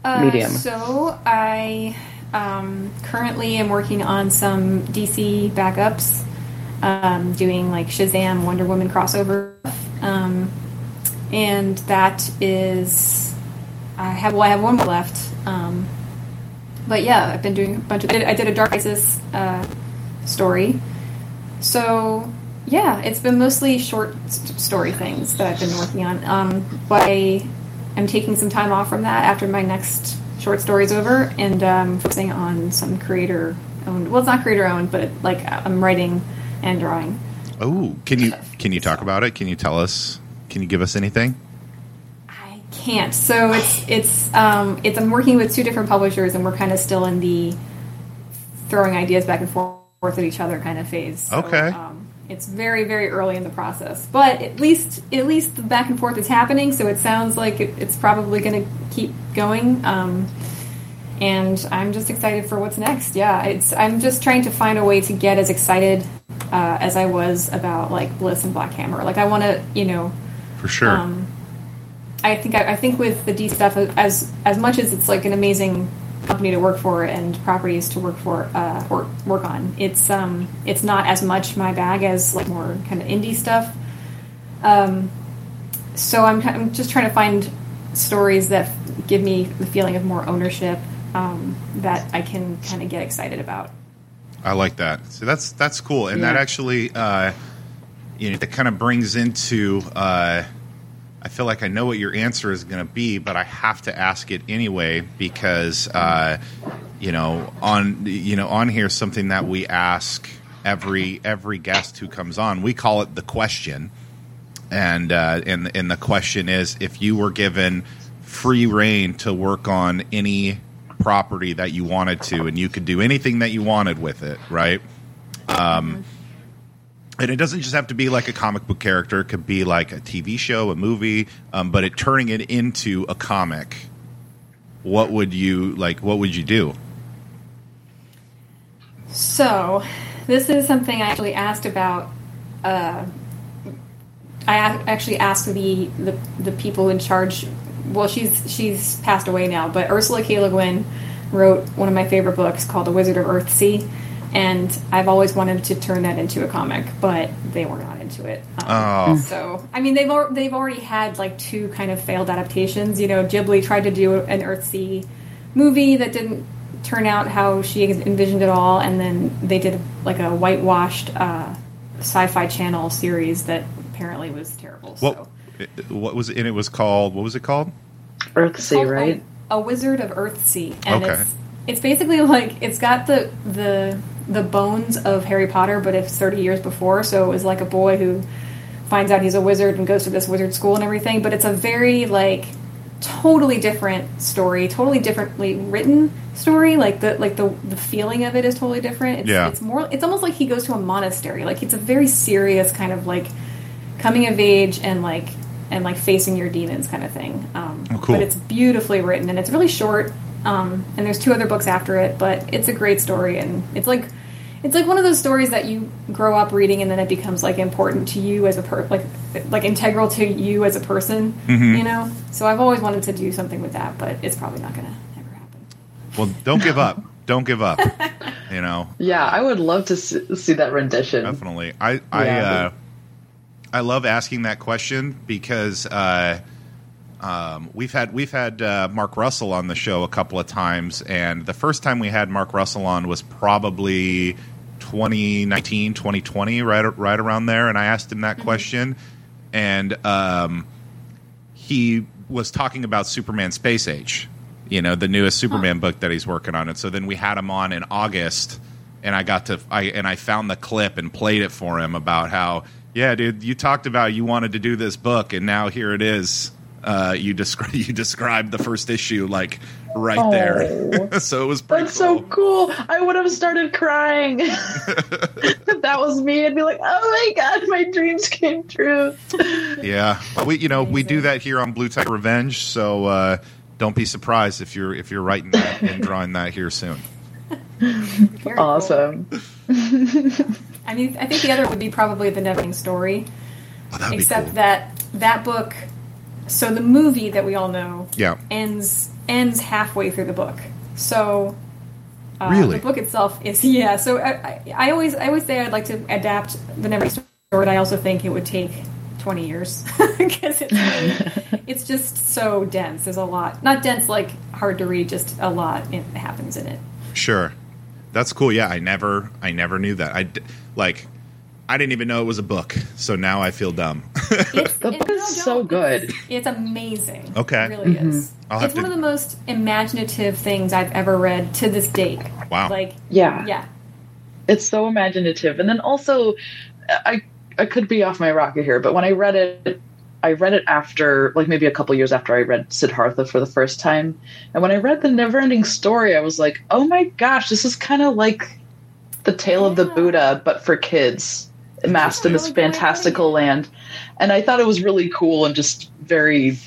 Uh, Medium. So I um, currently am working on some DC backups. um, doing like Shazam, Wonder Woman crossover, um, and that is I have well I have one more left. Um, but yeah, I've been doing a bunch of. I did, I did a Dark Crisis uh, story, so yeah, it's been mostly short story things that I've been working on. Um, but I am taking some time off from that after my next short story's over, and um, focusing on some creator owned. Well, it's not creator owned, but like I'm writing and drawing. Oh, can you can you talk about it? Can you tell us? Can you give us anything? I can't. So it's it's um, it's I'm working with two different publishers, and we're kind of still in the throwing ideas back and forth at each other kind of phase. So, Okay. Um, it's very very early in the process, but at least at least the back and forth is happening. So it sounds like it, it's probably going to keep going. Um, and I'm just excited for what's next. Yeah, it's I'm just trying to find a way to get as excited uh, as I was about like Bliss and Black Hammer. Like I want to, you know, For sure. um, I think I, I think with the D stuff, as as much as it's like an amazing company to work for and properties to work for uh, or work on, it's um it's not as much my bag as like more kind of indie stuff. Um, so I'm I'm just trying to find stories that give me the feeling of more ownership um, that I can kind of get excited about. I like that. So that's that's cool, and that actually, uh, you know, that kind of brings into. Uh, I feel like I know what your answer is going to be, but I have to ask it anyway because, uh, you know, on you know on here something that we ask every every guest who comes on. We call it the question, and uh, and and the question is if you were given free reign to work on any property that you wanted to, and you could do anything that you wanted with it, right? Um, and it doesn't just have to be like a comic book character; it could be like a TV show, a movie, um, but it turning it into a comic. What would you like? What would you do? So, this is something I actually asked about. Uh, I actually asked the, the the people in charge. Well, she's she's passed away now, but Ursula K. Le Guin wrote one of my favorite books called The Wizard of Earthsea, and I've always wanted to turn that into a comic, but they were not into it. Um, Oh. So, I mean, they've al- they've already had like two kind of failed adaptations. You know, Ghibli tried to do an Earthsea movie that didn't turn out how she envisioned it all, and then they did like a whitewashed uh, sci-fi channel series that apparently was terrible. What? So. What was it? And it was called. What was it called? Earthsea, called right? A, a Wizard of Earthsea, and Okay. it's it's basically like it's got the the the bones of Harry Potter, but it's thirty years before. So it was like a boy who finds out he's a wizard and goes to this wizard school and everything. But it's a very like totally different story, totally differently written story. Like the like the the feeling of it is totally different. It's, Yeah. it's more. It's almost like he goes to a monastery. Like it's a very serious kind of like coming of age and like and like facing your demons kind of thing. Um, Oh, cool. But it's beautifully written and it's really short. Um, and there's two other books after it, but it's a great story and it's like it's like one of those stories that you grow up reading and then it becomes like important to you as a per like like integral to you as a person. Mm-hmm. You know. So I've always wanted to do something with that, but it's probably not gonna ever happen. Well, don't give up. Don't give up. You know, Yeah, I would love to see, see that rendition. definitely. I I Yeah. uh, I love asking that question because uh, um, we've had we've had uh, Mark Russell on the show a couple of times, and the first time we had Mark Russell on was probably 2019, 2020, right right around there, and I asked him that question, and um, he was talking about Superman Space Age, you know, the newest Superman book that he's working on. And so then we had him on in August and I got to I and I found the clip and played it for him about how, yeah, dude, you talked about you wanted to do this book and now here it is. Uh, you describe you described the first issue like right there. so it was pretty That's cool. so cool. I would have started crying. if that was me, I'd be like, oh my god, my dreams came true. Yeah, we you know we do that here on Blue Tiger Revenge, so uh, don't be surprised if you're if you're writing that and drawing that here soon. Very cool. Awesome. I mean, I think the other would be probably the Neverending Story, Oh, except cool. that that book. So the movie that we all know Yeah. ends ends halfway through the book. So Uh, Really? the book itself is yeah. So I, I, I always I always say I'd like to adapt the Never Story, but I also think it would take twenty years because it's really- it's just so dense. There's a lot, not dense like hard to read, just a lot it happens in it. Sure, that's cool. Yeah, I never, I never knew that. I like, I didn't even know it was a book. So now I feel dumb. It's, The it- book is no, so good. It's, it's amazing. Okay. it really mm-hmm. is. I'll have it's one of the most imaginative things I've ever read to this date. Wow. Like Yeah. yeah, It's so imaginative. And then also I I could be off my rocker here, but when I read it I read it after like maybe a couple years after I read Siddhartha for the first time. And when I read the never ending story, I was like, oh my gosh, this is kind of like the tale of the Buddha, but for kids. Amassed in this fantastical land. And I thought it was really cool and just very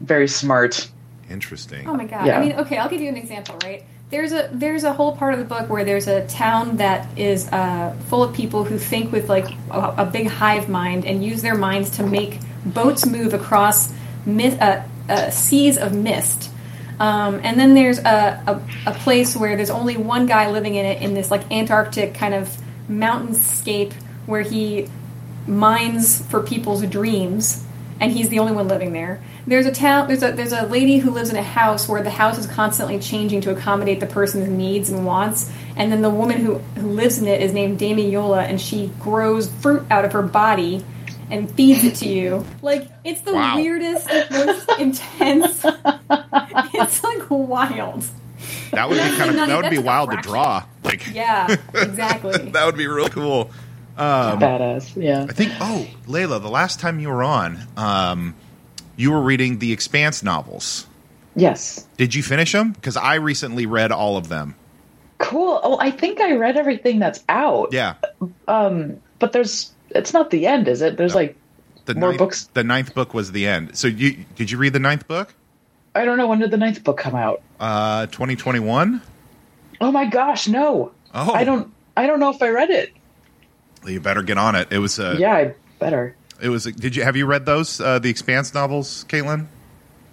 very smart. Interesting. Oh my god! Yeah. I mean, okay, I'll give you an example. Right? There's a there's a whole part of the book where there's a town that is uh, full of people who think with like a, a big hive mind and use their minds to make boats move across mi- uh, uh, seas of mist. Um, and then there's a, a, a place where there's only one guy living in it in this like Antarctic kind of mountainscape where he mines for people's dreams and he's the only one living there there's a town there's a there's a lady who lives in a house where the house is constantly changing to accommodate the person's needs and wants and then the woman who who lives in it is named Dame Eyola and she grows fruit out of her body and feeds it to you like it's the Wow. weirdest most intense it's like wild That would be kind of that would be wild to draw. Like yeah exactly that would be real cool. Badass. Yeah. I think. Oh, Leila, the last time you were on, um, you were reading the Expanse novels. Yes. Did you finish them? Because I recently read all of them. Cool. Oh, I think I read everything that's out. Yeah, Um, but there's it's not the end, is it? There's like the More ninth, books? The ninth book was the end. So you did you read the ninth book? I don't know when did the ninth book come out. Uh, twenty twenty one. Oh my gosh, no. Oh, I don't I don't know if I read it. You better get on it. It was a. Yeah, I better. It was. A, did you have you read those uh, the Expanse novels, Caitlin?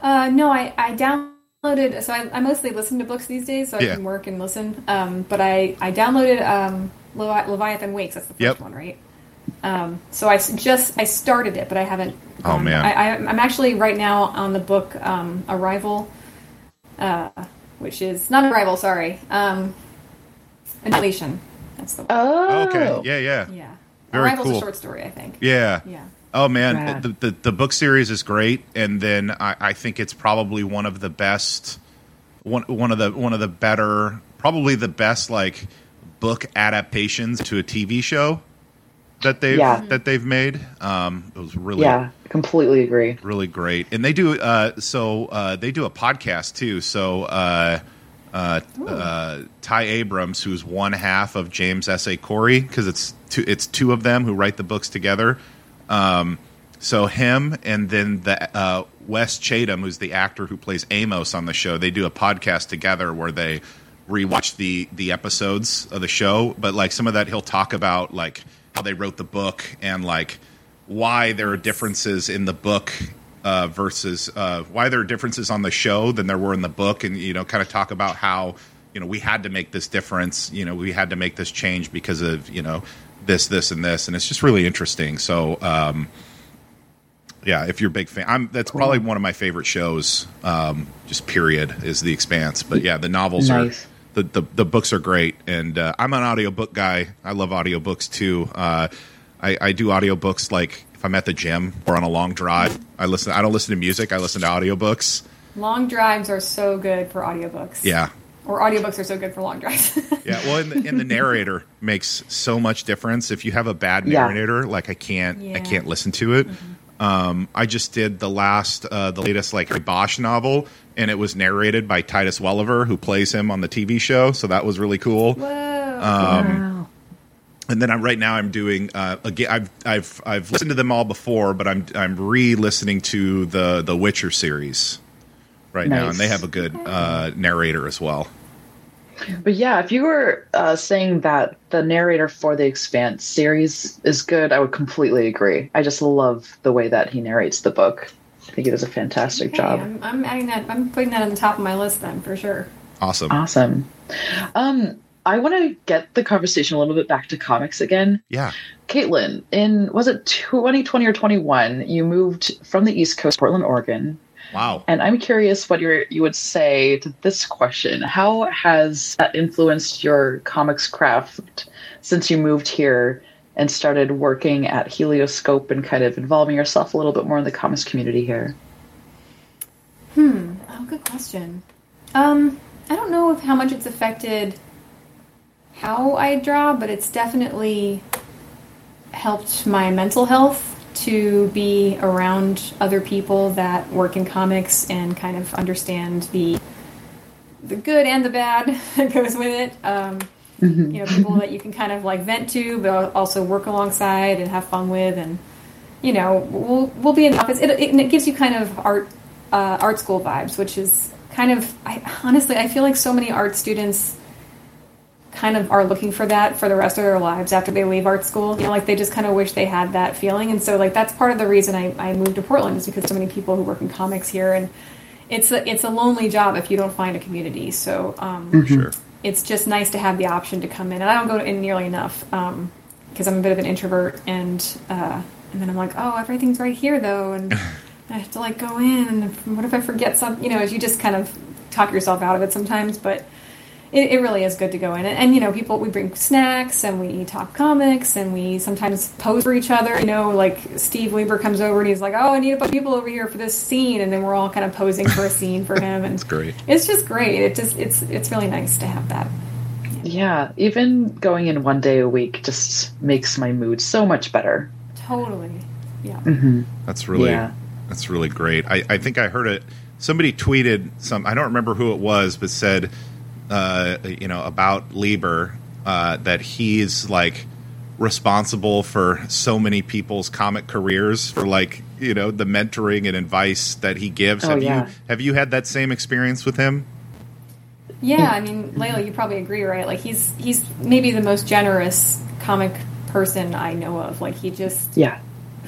Uh, no, I, I downloaded. So I, I mostly listen to books these days, so I can work and listen. Um, but I, I downloaded um, Levi- Leviathan Wakes. That's the first Yep. one, right? Um, so I just I started it, but I haven't. Oh, gone- man. I, I, I'm actually right now on the book um, Arrival, uh, which is not Arrival. Sorry, um, Annihilation. That's the one. Oh. Okay. Yeah. Yeah. yeah. very Arrival's cool. a short story, I think. Yeah. Yeah. Oh man, Rad. the, the the book series is great, and then I, I think it's probably one of the best, one one of the one of the better, probably the best like book adaptations to a TV show that they've Yeah. that they've made. Um, it was really Yeah, completely agree. really great, and they do uh, so uh, they do a podcast too. So uh, uh, uh, Ty Abrams, who's one half of James S. A. Corey, because it's two, it's two of them who write the books together. Um, so him and then the uh, Wes Chatham, who's the actor who plays Amos on the show, they do a podcast together where they rewatch the the episodes of the show. But like some of that, he'll talk about like how they wrote the book and like why there are differences in the book uh, versus uh, why there are differences on the show than there were in the book, and you know, kind of talk about how you know we had to make this difference. You know, we had to make this change because of you know this, this, and this, and it's just really interesting. So. Um, yeah, if you're a big fan, I'm. That's probably one of my favorite shows. Um, just period is The Expanse. But yeah, the novels Nice. are the, the the books are great, and uh, I'm an audiobook guy. I love audiobooks too. Uh, I, I do audiobooks like if I'm at the gym or on a long drive. I listen. I don't listen to music. I listen to audiobooks. Long drives are so good for audiobooks. Yeah, Or audiobooks are so good for long drives. yeah. Well, and the, and the narrator makes so much difference. If you have a bad Yeah. narrator, like I can't, I can't listen to it. Um, I just did the last, uh, the latest like Harry Bosch novel, and it was narrated by Titus Welliver, who plays him on the TV show. So that was really cool. Whoa. wow. And then I'm right now I'm doing uh, again I've I've I've listened to them all before, but I'm I'm re-listening to the the Witcher series right now, and they have a good uh, narrator as well. But yeah, if you were uh, saying that the narrator for the Expanse series is good, I would completely agree. I just love the way that he narrates the book. I think he does a fantastic Okay, job. I'm, I'm adding that. I'm putting that on the top of my list then for sure. Awesome. Awesome. Um, I want to get the conversation a little bit back to comics again. Yeah. Caitlin, in was it 2020 or 21, you moved from the East Coast, Portland, Oregon, Wow. and I'm curious what you you would say to this question. How has that influenced your comics craft since you moved here and started working at Helioscope and kind of involving yourself a little bit more in the comics community here? Hmm. Oh, good question. Um, I don't know if how much it's affected how I draw, but it's definitely helped my mental health to be around other people that work in comics and kind of understand the the good and the bad that goes with it. Um, you know, people that you can kind of like vent to, but also work alongside and have fun with, and you know, we'll we'll be in the office. It, it, and it gives you kind of art uh, art school vibes, which is kind of I, honestly, I feel like so many art students kind of are looking for that for the rest of their lives after they leave art school. You know, like they just kind of wish they had that feeling, and so like that's part of the reason I, I moved to Portland is because so many people who work in comics here, and it's a, it's a lonely job if you don't find a community. So um, Sure. it's just nice to have the option to come in. And I don't go in nearly enough because I'm a bit of an introvert, and uh, and then I'm like, oh, everything's right here though, and I have to like go in. And what if I forget something? You know, you just kind of talk yourself out of it sometimes, but. It, it really is good to go in, and, and you know, people we bring snacks and we talk comics and we sometimes pose for each other. You know, like Steve Lieber comes over and he's like, "Oh, I need a bunch of people over here for this scene," and then we're all kind of posing for a scene for him, and It's great. it's just great. It just it's it's really nice to have that. Yeah, even going in one day a week just makes my mood so much better. Totally. Yeah. Mm-hmm. That's really Yeah. that's really great. I, I think I heard it. Somebody tweeted some. I don't remember who it was, but said, uh, you know, about Lieber uh, that he's like responsible for so many people's comic careers for like you know the mentoring and advice that he gives. Oh, have yeah. you have you had that same experience with him? Yeah, I mean, Leila, you probably agree, right? Like he's he's maybe the most generous comic person I know of. Like he just Yeah.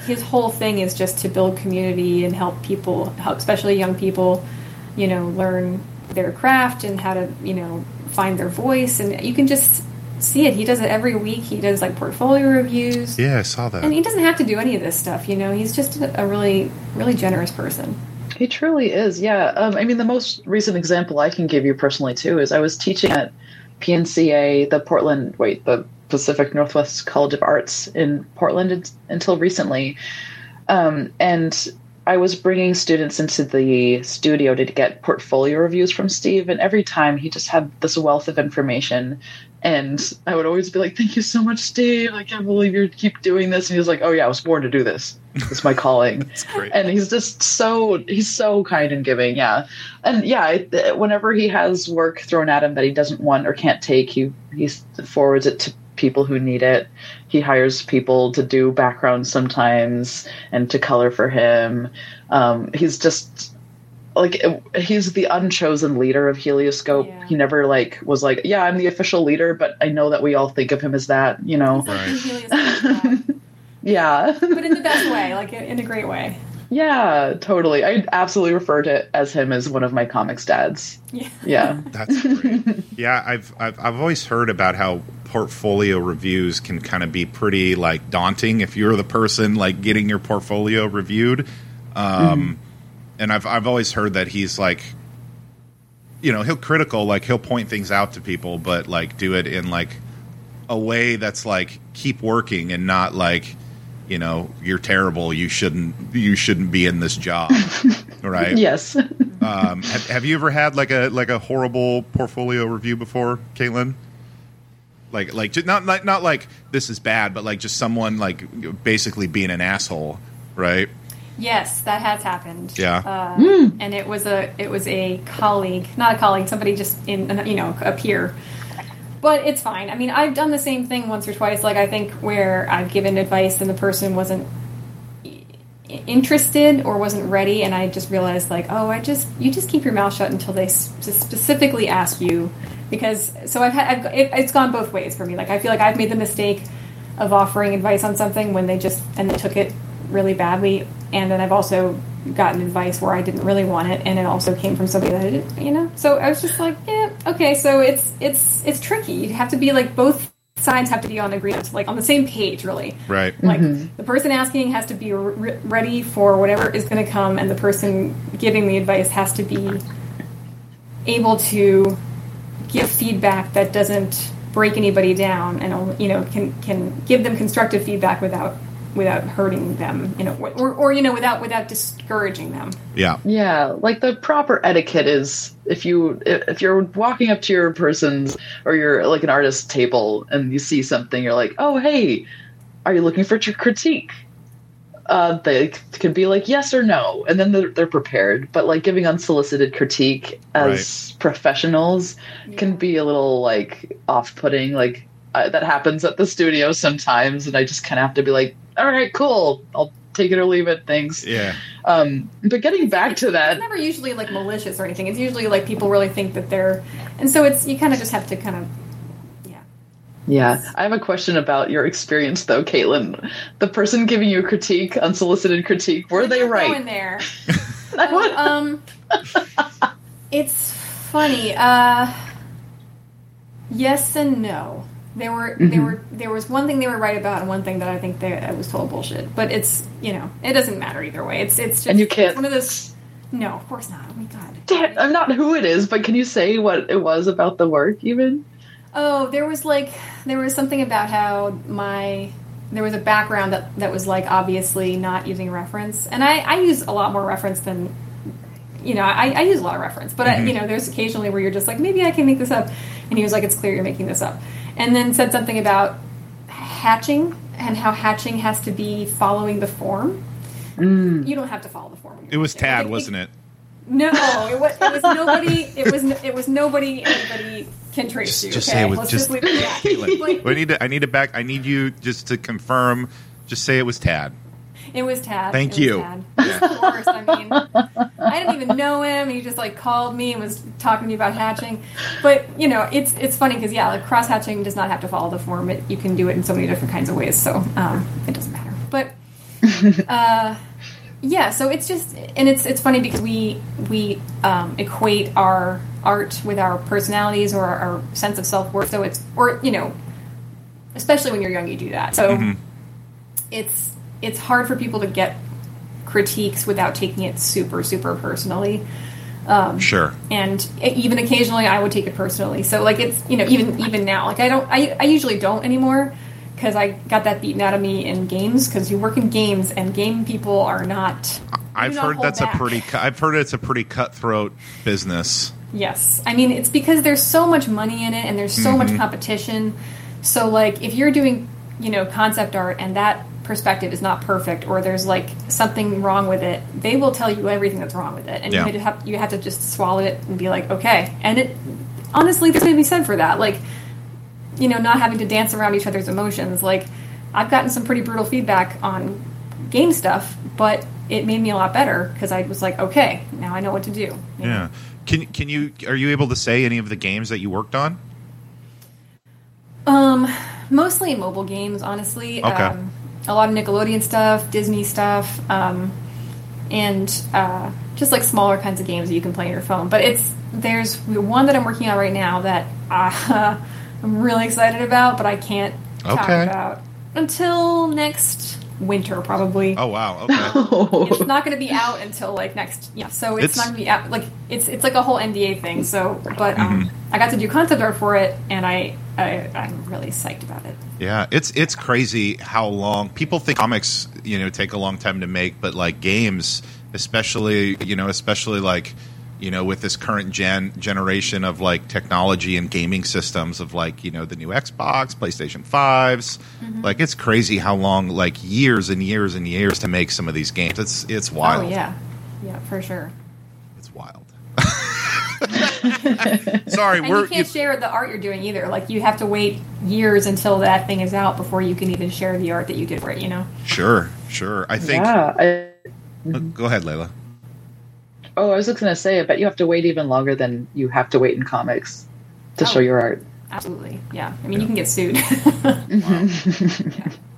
his whole thing is just to build community and help people, help especially young people, you know, learn their craft and how to, you know, find their voice. And you can just see it. He does it every week. He does like portfolio reviews. Yeah, I saw that. And he doesn't have to do any of this stuff, you know. He's just a a really, really generous person. He truly is, yeah. Um, I mean, the most recent example I can give you personally too is I was teaching at PNCA, the Portland, wait, the Pacific Northwest College of Arts in Portland until recently, um, and I was bringing students into the studio to get portfolio reviews from Steve, and every time he just had this wealth of information. And I would always be like, "Thank you so much, Steve. I can't believe you keep doing this." And he was like, "Oh yeah, I was born to do this. It's my calling." And he's just so he's so kind and giving yeah and yeah whenever he has work thrown at him that he doesn't want or can't take he he forwards it to people who need it he hires people to do backgrounds sometimes and to color for him um, he's just like he's the unchosen leader of helioscope Yeah. he never like was like yeah i'm the official leader but i know that we all think of him as that you know Right. He really is like that. yeah but in the best way, like in a great way. Yeah, totally. I absolutely refer to as him as one of my comics dads. Yeah. Yeah. That's great. yeah, I've, I've I've always heard about how portfolio reviews can kind of be pretty like daunting if you're the person like getting your portfolio reviewed. Um, And I've I've always heard that he's like, you know, he'll critical like he'll point things out to people, but like do it in like a way that's like keep working and not like you know you're terrible you shouldn't you shouldn't be in this job right yes. um, have, have you ever had like a like a horrible portfolio review before, Caitlin? Like like ju- not not not like this is bad, but like just someone like basically being an asshole, right? Yes, that has happened. Yeah. Uh, and it was a it was a colleague, not a colleague, somebody just in you know a peer. But it's fine. I mean, I've done the same thing once or twice. Like I think where I've given advice and the person wasn't interested or wasn't ready, and I just realized like, oh, I just you just keep your mouth shut until they specifically ask you. Because so I've had I've, it, it's gone both ways for me. Like I feel like I've made the mistake of offering advice on something when they just and they took it really badly and then I've also gotten advice where I didn't really want it, and it also came from somebody that I didn't, you know. So I was just like, yeah, okay. So it's it's it's tricky. You have to be like both sides have to be on agreement, like on the same page, really. Right. Like mm-hmm. the person asking has to be re- ready for whatever is going to come, and the person giving the advice has to be able to give feedback that doesn't break anybody down, and you know can can give them constructive feedback without without hurting them, you know, or, or you know without without discouraging them. Yeah. Yeah, like the proper etiquette is if you if you're walking up to your person's or you're like an artist's table and you see something, you're like, oh hey, are you looking for your critique? Uh, they can be like yes or no, and then they're, they're prepared. But like giving unsolicited critique as professionals can be a little like off-putting. Like uh, that happens at the studio sometimes, and I just kind of have to be like, all right, cool, I'll take it or leave it. Thanks. Yeah. Um, but getting back to that, It's never usually like malicious or anything. It's usually like people really think that they're, and so it's you kind of just have to kind of, yeah. yeah, I have a question about your experience though, Caitlin. The person giving you critique, unsolicited critique, were they Go in right? there. What? um, it's funny. Uh, yes and no. There were Mm-hmm. there were there was one thing they were right about and one thing that I think they I was total bullshit. But it's you know it doesn't matter either way. It's it's just And you can't- one of those. No, of course not. Oh my god. Damn, I'm not who it is, but can you say what it was about the work even? Oh, there was like there was something about how my there was a background that that was like obviously not using reference, and I I use a lot more reference than you know I, I use a lot of reference, but I, you know there's occasionally where you're just like maybe I can make this up, and he was like it's clear you're making this up, and then said something about hatching and how hatching has to be following the form. Mm. You don't have to follow the form. It was Tad, wasn't it? No, it was, it was nobody. It was it was nobody. Anybody can trace you. Just okay? say it was Let's just leave it at that. Caitlin. Like, I need to. I need to back. I need you just to confirm. Just say it was Tad. It was Tad. Thank It was you. Tad. Of course. I mean, I didn't even know him. He just like called me and was talking to me about hatching. But you know, it's it's funny because yeah, like cross hatching does not have to follow the form. It, you can do it in so many different kinds of ways. So um, it doesn't matter. But uh, yeah, so it's just and it's it's funny because we we um, equate our art with our personalities or our, our sense of self worth. So it's or you know, especially when you're young, you do that. So it's it's hard for people to get critiques without taking it super super personally um, Sure. and even occasionally i would take it personally so like it's you know even even now like i don't i, I usually don't anymore because i got that beaten out of me in games because you work in games and game people are not I've not heard that's back. a pretty. I've heard it's a pretty cutthroat business. Yes. I mean, it's because there's so much money in it and there's so much mm-hmm. competition. So, like, if you're doing, you know, concept art and that perspective is not perfect or there's like something wrong with it, they will tell you everything that's wrong with it. And Yeah. you, have, you have to just swallow it and be like, okay. And it, honestly, there's something to be said for that. Like, you know, not having to dance around each other's emotions. Like, I've gotten some pretty brutal feedback on game stuff, but it made me a lot better because I was like, okay, now I know what to do. know? Yeah. Can can you are you able to say any of the games that you worked on? Um, mostly mobile games, honestly. Okay. Um, a lot of Nickelodeon stuff, Disney stuff, um, and uh, just like smaller kinds of games that you can play on your phone. But it's there's one that I'm working on right now that uh, I'm really excited about, but I can't talk Okay. about until next winter, probably. Oh wow. Okay. It's not going to be out until like next. Yeah, so it's, It's- not going to be out. Like it's it's like a whole NDA thing. So, but um, Mm-hmm. I got to do concept art for it, and I, I I'm really psyched about it. Yeah, it's it's crazy how long people think comics, you know, take a long time to make, but like games, especially, you know, especially like, you know, with this current gen generation of like technology and gaming systems of like, you know, the new Xbox, PlayStation 5s, mm-hmm. like it's crazy how long like years and years and years to make some of these games. It's it's oh, wild. Oh yeah, yeah, for sure. It's wild. Sorry, And we're you can't share the art you're doing either. Like you have to wait years until that thing is out before you can even share the art that you did for it. You know. sure, sure. I think yeah. I, go ahead, Leila. oh, I was just gonna say, I bet you have to wait even longer than you have to wait in comics to Oh. show your art. Absolutely. Yeah. I mean, you can get sued.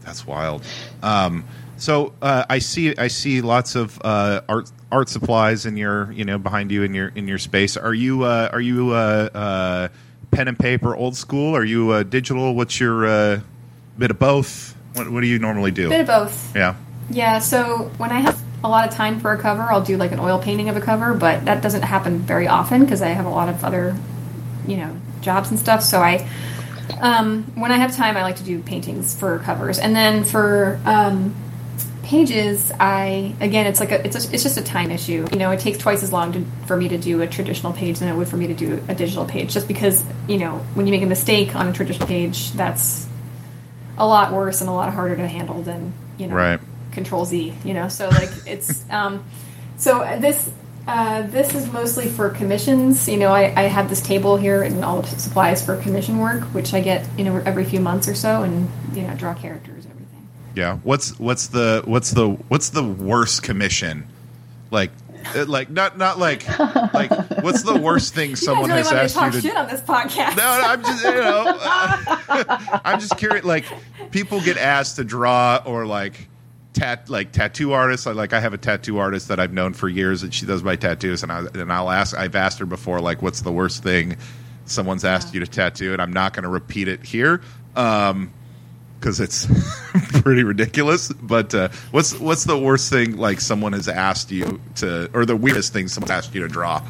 That's wild. Um, So uh, I see I see lots of uh, art art supplies in your you know behind you in your in your space. Are you uh, are you uh, uh, pen and paper old school? Are you uh, digital? What's your uh, bit of both? What, what do you normally do? Bit of both. yeah. Yeah, so when I have a lot of time for a cover, I'll do like an oil painting of a cover, but that doesn't happen very often because I have a lot of other, you know, jobs and stuff. So I, um, when I have time, I like to do paintings for covers, and then for um, pages, I again, it's like a, it's a, it's just a time issue. You know, it takes twice as long to, for me to do a traditional page than it would for me to do a digital page, just because you know when you make a mistake on a traditional page, that's a lot worse and a lot harder to handle than you know Right. control z you know so like it's um so this uh, this is mostly for commissions you know I, I have this table here and all the supplies for commission work which i get you know every few months or so and you know draw characters Yeah. What's what's the what's the what's the worst commission? Like uh, like not not like like what's the worst thing someone really has asked you to shit on this podcast No, no, I'm just you know I'm just curious like people get asked to draw or like tat like tattoo artists I like I have a tattoo artist that I've known for years and she does my tattoos and I and I'll ask I've asked her before like what's the worst thing someone's asked you to tattoo and I'm not going to repeat it here um because it's pretty ridiculous. But uh, what's what's the worst thing like someone has asked you to, or the weirdest thing someone's asked you to draw?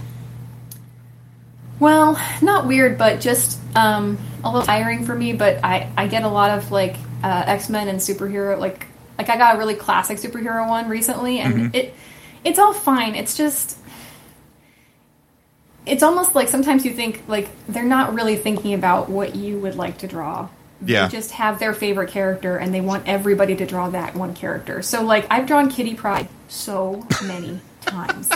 Well, not weird, but just um, a little tiring for me. But I, I get a lot of like uh, X Men and superhero like like I got a really classic superhero one recently, and it it's all fine. It's just it's almost like sometimes you think like they're not really thinking about what you would like to draw. Yeah. They just have their favorite character and they want everybody to draw that one character. So like I've drawn Kitty Pryde so many times.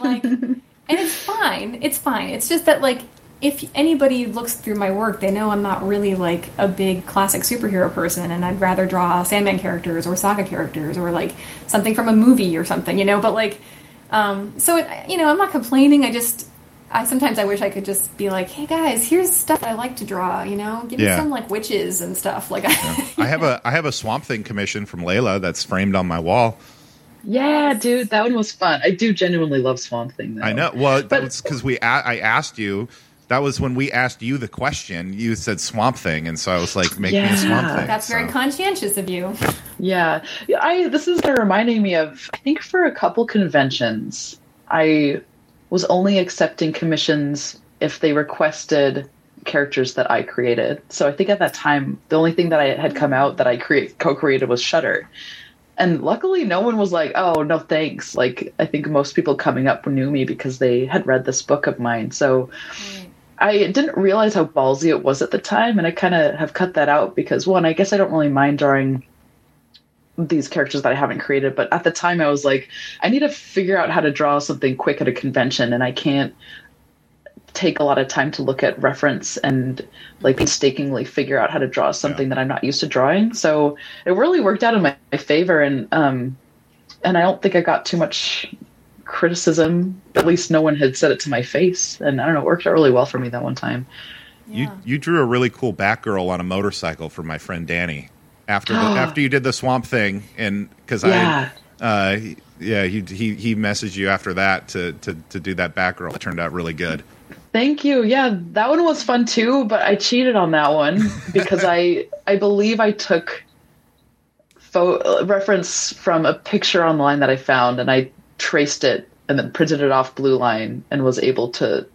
like and it's fine. It's fine. It's just that like if anybody looks through my work, they know I'm not really like a big classic superhero person and I'd rather draw Sandman characters or Saga characters or like something from a movie or something, you know, but like um so it, you know, I'm not complaining. I just I sometimes I wish I could just be like, "Hey guys, here's stuff I like to draw. You know, give Yeah. me some like witches and stuff." Like, I have a I have a Swamp Thing commission from Leila that's framed on my wall. Yeah, dude, that one was fun. I do genuinely love Swamp Thing. Though. I know. Well, But- it's because we a- I asked you. That was when we asked you the question. You said Swamp Thing, and so I was like, "Make me a Swamp Thing." that's very conscientious of you. Yeah, Yeah, I this is reminding me of I think for a couple conventions I was only accepting commissions if they requested characters that I created. So I think at that time the only thing that I had come out that I create co-created was Shutter. And luckily no one was like, "Oh, no thanks." Like I think most people coming up knew me because they had read this book of mine. So I didn't realize how ballsy it was at the time, and I kind of have cut that out because one, I guess I don't really mind drawing these characters that I haven't created, but at the time I was like, I need to figure out how to draw something quick at a convention, and I can't take a lot of time to look at reference and like painstakingly figure out how to draw something that I'm not used to drawing. So it really worked out in my, my favor, and um, and I don't think I got too much criticism. At least no one had said it to my face, and I don't know, it worked out really well for me that one time. You you drew a really cool Batgirl on a motorcycle for my friend Danny after the, after you did the Swamp Thing, and because Yeah. I uh, yeah he, he he messaged you after that to to to do that back Batgirl. It turned out really good. Thank you. Yeah, that one was fun too, but I cheated on that one because I I believe I took pho- reference from a picture online that I found and I traced it and then printed it off blue line and was able to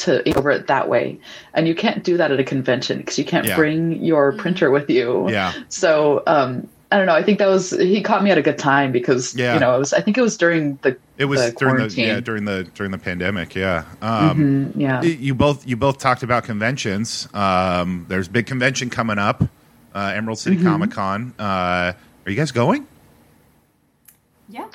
to over it that way. And you can't do that at a convention because you can't Yeah. bring your printer with you. Yeah. So, um I don't know. I think that was he caught me at a good time because Yeah. you know it was. I think it was during the It was the during the quarantine. yeah during the during the pandemic. Yeah. Um, Mhm, yeah. You both you both talked about conventions. Um, there's a big convention coming up, uh, Emerald City Mm-hmm. Comic Con. Uh, are you guys going? Yeah.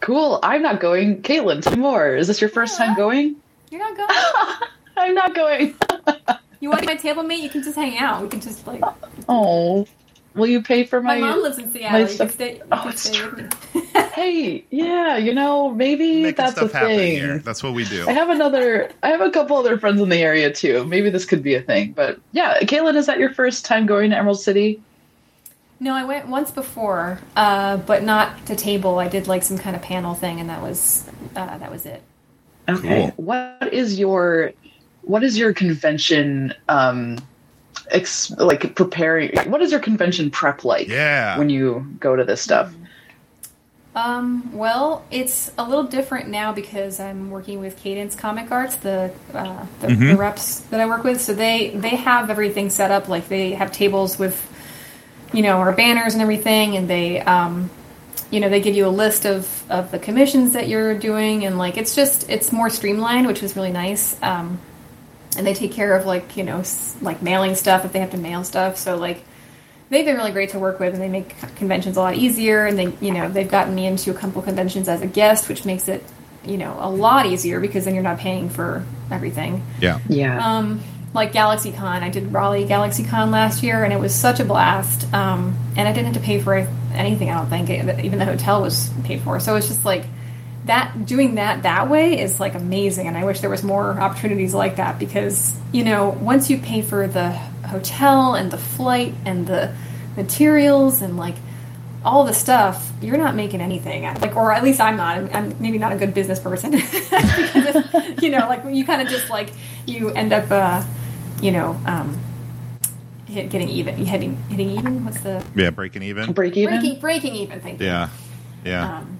Cool. I'm not going. Caitlin, tell me more. Is this your first time going? You're not going. I'm not going. You want to be my table mate? You can just hang out. We can just like. Oh, will you pay for My, my? mom lives in Seattle. You can stuff- stay. You Oh, can it's stay true. with me. Hey, yeah, you know, maybe Making that's a stuff happen thing. here. That's what we do. I have another. I have a couple other friends in the area too. Maybe this could be a thing. But yeah, Caitlin, is that your first time going to Emerald City? No, I went once before, uh, but not to table. I did like some kind of panel thing, and that was uh, that was it. Okay. Cool. What is your what is your convention um ex- like preparing what is your convention prep like Yeah. when you go to this stuff? Um, well, it's a little different now because I'm working with Cadence Comic Arts, the uh, the, the reps that I work with. So they they have everything set up. Like they have tables with, you know, our banners and everything, and they um, you know, they give you a list of of the commissions that you're doing, and like it's just it's more streamlined, which is really nice. Um, and they take care of like you know like mailing stuff if they have to mail stuff. So like they've been really great to work with and they make conventions a lot easier and they you know they've gotten me into a couple conventions as a guest which makes it you know a lot easier because then you're not paying for everything Yeah. Yeah. um, like GalaxyCon. I did Raleigh GalaxyCon last year, and it was such a blast. Um, and I didn't have to pay for anything. I don't think even the hotel was paid for. So it's just like that. Doing that that way is like amazing, and I wish there was more opportunities like that because you know once you pay for the hotel and the flight and the materials and like all the stuff, you're not making anything. Like, or at least I'm not. I'm, I'm maybe not a good business person. because, you know, like you kind of just like you end up, uh, you know, um, hit, getting even, hitting, hitting even. What's the Yeah. Breaking even. Break even. breaking, breaking even? Thank you. Yeah. Yeah. Um,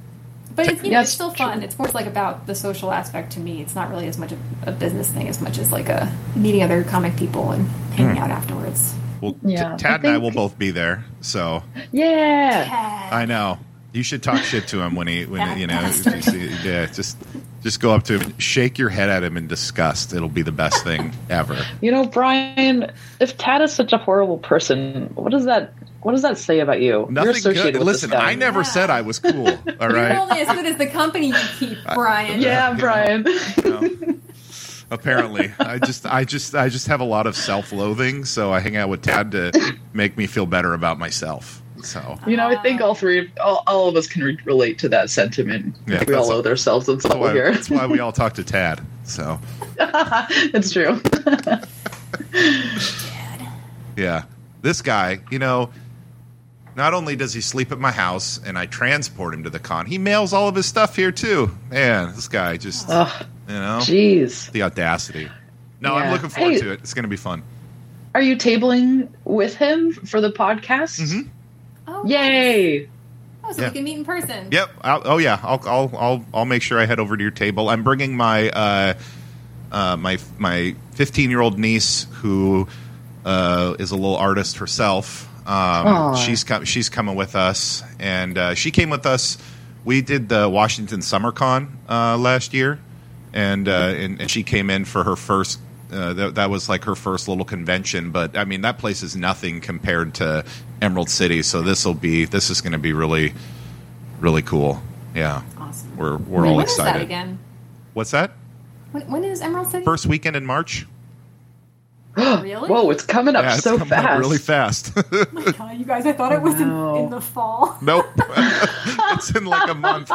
but it's, you know, Yeah, it's still fun. It's more like about the social aspect to me. It's not really as much a, a business thing as much as like a meeting other comic people and hanging Hmm. out afterwards. well, yeah, T- Tad I and I will both be there. So Yeah. I know you should talk shit to him when he when That you know bastard. yeah just just go up to him shake your head at him in disgust. It'll be the best thing ever. You know, Brian, if Tad is such a horrible person, what does that what does that say about you? You're Nothing good. Listen. I never said I was cool. All You're right. only as good as the company you keep, Brian. Yeah, Brian. apparently i just i just i just have a lot of self-loathing so i hang out with tad to make me feel better about myself so You know, I think all three, all, all of us can re- relate to that sentiment. Yeah, we all owe ourselves trouble why, here. that's why we all talk to tad so it's true. yeah this guy you know not only does he sleep at my house and i transport him to the con he mails all of his stuff here too man this guy just you know jeez. the audacity no i'm looking forward Hey. to it it's going to be fun Are you tabling with him for the podcast? Mhm. Oh, Yay! Oh, so Yeah. we can meet in person. Yep. I'll, oh yeah. I'll, I'll I'll I'll make sure I head over to your table. I'm bringing my uh, uh, my my 15 year old niece who uh, is a little artist herself. Um, she's com- she's coming with us, and uh, she came with us. We did the Washington Summer Con uh, last year, and, uh, and and she came in for her first. Uh, that, that was like her first little convention, but I mean that place is nothing compared to Emerald City. So this will be this is going to be really, really cool. Yeah, Awesome. we're we're When all is that excited. again? What's that? When, when is Emerald City? First weekend in March. Really? Whoa, it's coming up Yeah, it's so coming up fast. really fast. God, you guys, I thought it was Wow. in, in the fall. nope, it's in like a month.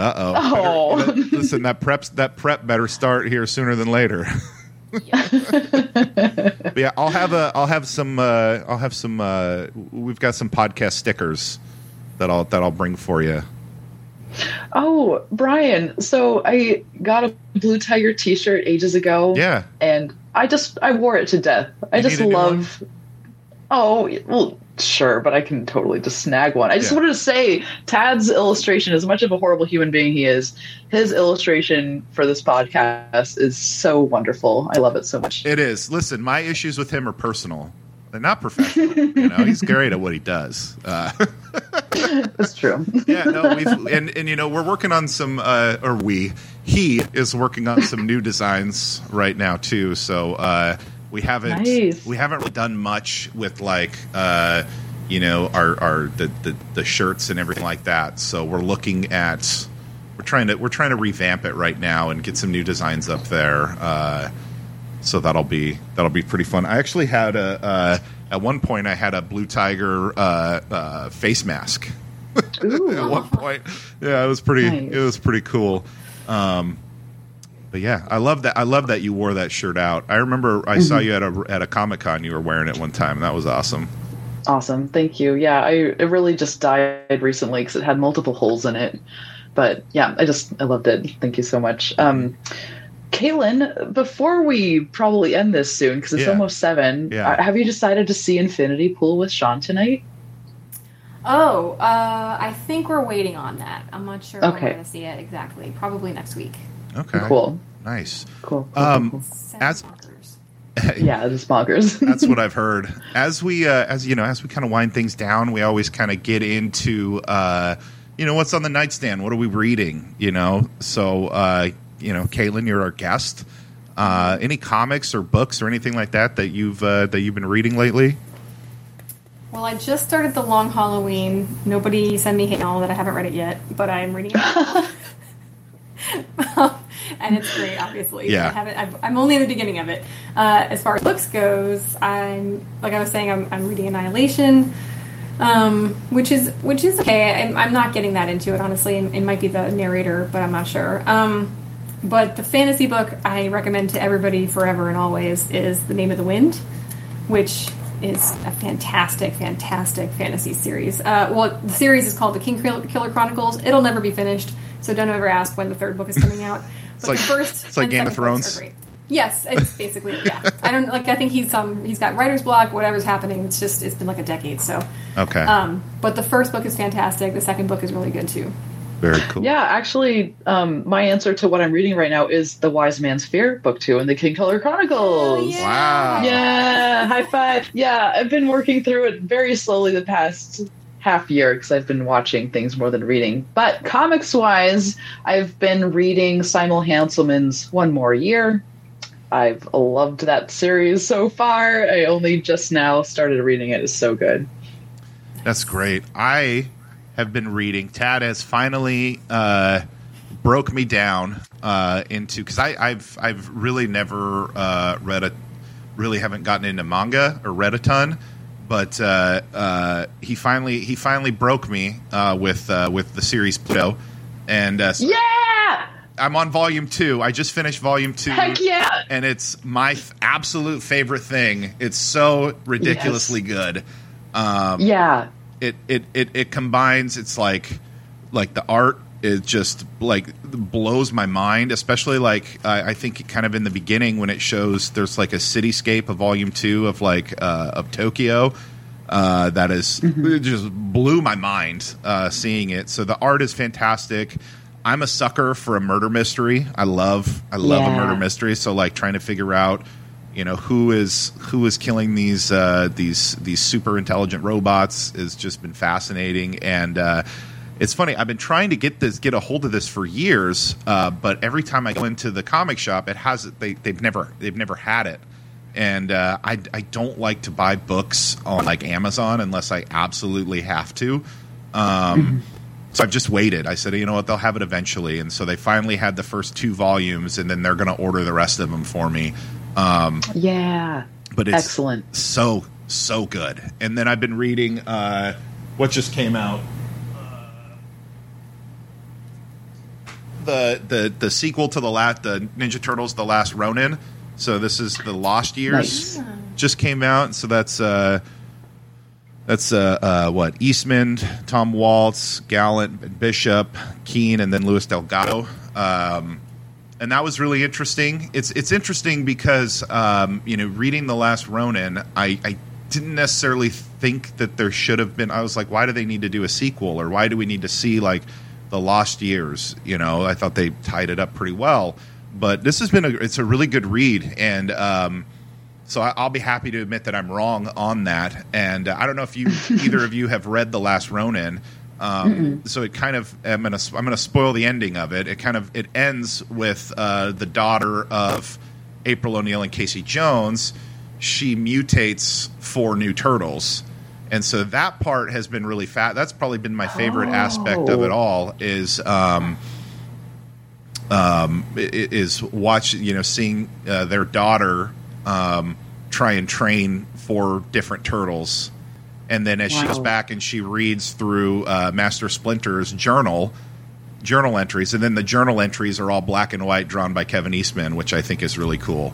Uh Oh. Listen, that preps that prep better start here sooner than later. But yeah, I'll have a I'll have some uh, I'll have some uh, we've got some podcast stickers that I'll that I'll bring for you. Oh, Brian. So I got a Blue Tiger T-shirt ages ago. Yeah. and I just I wore it to death. I You just need a new love. Oh well, sure, but I can totally just snag one. I just Yeah. wanted to say, Tad's illustration, as much of a horrible human being he is, his illustration for this podcast is so wonderful. I love it so much. It is. Listen, my issues with him are personal. They're not professional. you know, he's great at what he does. Uh, That's true. yeah, no, we've and and you know we're working on some uh, or we he is working on some new designs right now too. So uh, we haven't Nice. we haven't really done much with like uh, you know our our the, the the shirts and everything like that. So we're looking at we're trying to we're trying to revamp it right now and get some new designs up there. Uh, so that'll be that'll be pretty fun. I actually had a uh, at one point I had a blue tiger uh, uh, face mask. at one point, yeah, it was pretty Nice. it was pretty cool. Um, but yeah, I love that. I love that you wore that shirt out. I remember I saw you at a at a comic con. You were wearing it one time, and that was awesome. Awesome. Thank you. Yeah, I it really just died recently because it had multiple holes in it. But yeah, I just I loved it. Thank you so much. Um, Caitlin, before we probably end this soon because it's Yeah. almost seven, Yeah. uh, have you decided to see Infinity Pool with Sean tonight? Oh, uh, I think we're waiting on that. I'm not sure when Okay. we're going to see it exactly. Probably next week. Okay, Cool. nice. Cool. cool, Um, cool, As- yeah, it is bonkers. That's what I've heard. As we, uh, as you know, as we kind of wind things down, we always kind of get into, uh, you know, what's on the nightstand. What are we reading? You know, so uh, you know, Caitlin, you're our guest. Uh, any comics or books or anything like that that you've uh, that you've been reading lately? Well, I just started The Long Halloween. Nobody send me hate mail that I haven't read it yet, but I'm reading it. and it's great, obviously. Yeah. I haven't, I've, I'm only in the beginning of it. Uh, as far as books goes, I'm like I was saying, I'm, I'm reading Annihilation, um, which is which is okay. I'm, I'm not getting that into it honestly. It, it might be the narrator, but I'm not sure. Um, but the fantasy book I recommend to everybody forever and always is The Name of the Wind, which is a fantastic, fantastic fantasy series. Uh, well, the series is called The Kingkiller Chronicles. It'll never be finished, so don't ever ask when the third book is coming out. But like- the first it's like Game of second books Thrones. are great. Yes, it's basically yeah. I don't like. I think he's um he's got writer's block. Whatever's happening, it's just it's been like a decade. So, Okay, um, but the first book is fantastic. The second book is really good too. very cool. yeah, actually, um, my answer to what I'm reading right now is The Wise Man's Fear, book two in the Kingkiller Chronicles. Wow. Yeah, high five. Yeah, I've been working through it very slowly the past half year because I've been watching things more than reading. But comics wise, I've been reading Simon Hanselmann's One More Year. I've loved that series so far. I only just now started reading it. It's so good. That's great. I have been reading. Tad has finally uh, broke me down uh, into because I've I've really never uh, read a really haven't gotten into manga or read a ton, but uh, uh, he finally he finally broke me uh, with uh, with the series Pluto, and uh, so Yeah! I'm on volume two. I just finished volume two. Heck yeah! And it's my f- absolute favorite thing. It's so ridiculously good. Um, Yeah. it, it it it combines it's like like the art is just like blows my mind especially like I I think kind of in the beginning when it shows there's like a cityscape of volume two of like uh, of Tokyo uh, that is it just blew my mind uh, seeing it. So the art is fantastic. I'm a sucker for a murder mystery. I love I love a murder mystery. So like trying to figure out you know who is who is killing these uh, these these super intelligent robots has just been fascinating. And uh, it's funny I've been trying to get this get a hold of this for years uh, but every time I go into the comic shop it has they they've never they've never had it and uh, I I don't like to buy books on like Amazon unless I absolutely have to. Um, so I've just waited. I said, you know what, they'll have it eventually, and so they finally had the first two volumes, and then they're going to order the rest of them for me. Um, Yeah. but it's Excellent. so so good. And then I've been reading uh, what just came out. The, the the sequel to the last the Ninja Turtles the Last Ronin. So this is the Lost Years Nice. just came out. So that's uh that's uh, uh what Eastman, Tom Waltz, Gallant, Bishop, Keene, and then Luis Delgado. Um, and that was really interesting. It's it's interesting because um, you know reading the last Ronin, I, I didn't necessarily think that there should have been. I was like, why do they need to do a sequel, or why do we need to see like the Lost Years? You know, I thought they tied it up pretty well. But this has been a it's a really good read, and um, so I, I'll be happy to admit that I'm wrong on that. And uh, I don't know if you either of you have read the last Ronin. Um, so it kind of I'm gonna I'm gonna spoil the ending of it. It kind of it ends with uh, the daughter of April O'Neil and Casey Jones. She mutates four new turtles, and so that part has been really fat. That's probably been my favorite aspect of it Oh. all. Is um, um, is watch you know seeing uh, their daughter um, try and train four different turtles, and then as she goes back and she reads through uh, Master Splinter's journal, journal entries, and then the journal entries are all black and white, drawn by Kevin Eastman, which I think is really cool.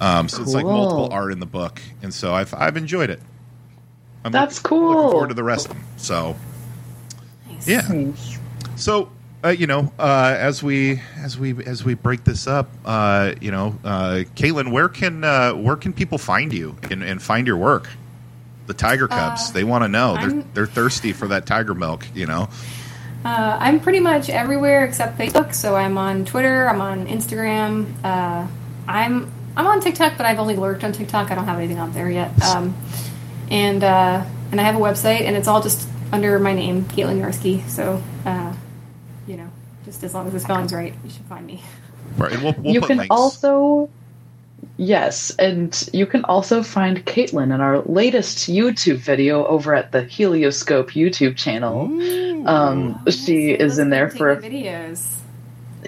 Um, so it's like multiple art in the book, and so I've I've enjoyed it. I'm That's looking, Looking cool. forward to the rest of them. So Nice. yeah. So uh, you know, uh, as we as we as we break this up, uh, you know, uh, Caitlin, where can uh, where can people find you and, and find your work? The Tiger Cubs, Uh, they want to know. They're I'm- they're thirsty for that tiger milk. You know. Uh, I'm pretty much everywhere except Facebook. So I'm on Twitter. I'm on Instagram. Uh, I'm I'm on TikTok, but I've only lurked on TikTok. I don't have anything out there yet. Um, and uh, and I have a website, and it's all just under my name, Caitlin Yarsky. So uh, you know, just as long as the spelling's right, you should find me. Right, and we'll, we'll you put can links. also yes and you can also find caitlin in our latest youtube video over at the helioscope youtube channel um, she is in there for videos.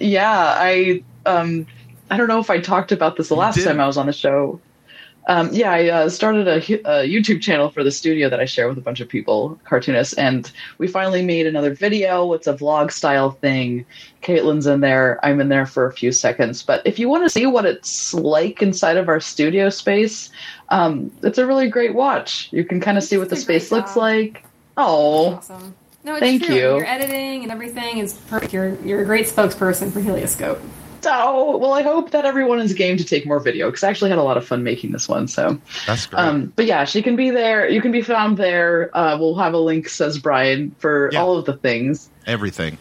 yeah i um i don't know if i talked about this the last time i was on the show um, yeah, I uh, started a, a YouTube channel for the studio that I share with a bunch of people, cartoonists, and we finally made another video. It's a vlog style thing. Caitlin's in there. I'm in there for a few seconds. But if you want to see what it's like inside of our studio space, um, it's a really great watch. You can kind of see what the It's a great space looks like. Oh, Awesome. No, it's Thank true. you. Your editing and everything is perfect. You're you're a great spokesperson for Helioscope. Oh, well, I hope that everyone is game to take more video because I actually had a lot of fun making this one. So. That's great. Um, but yeah, she can be there. You can be found there. Uh, we'll have a link, says Brian, for Yeah. all of the things. everything,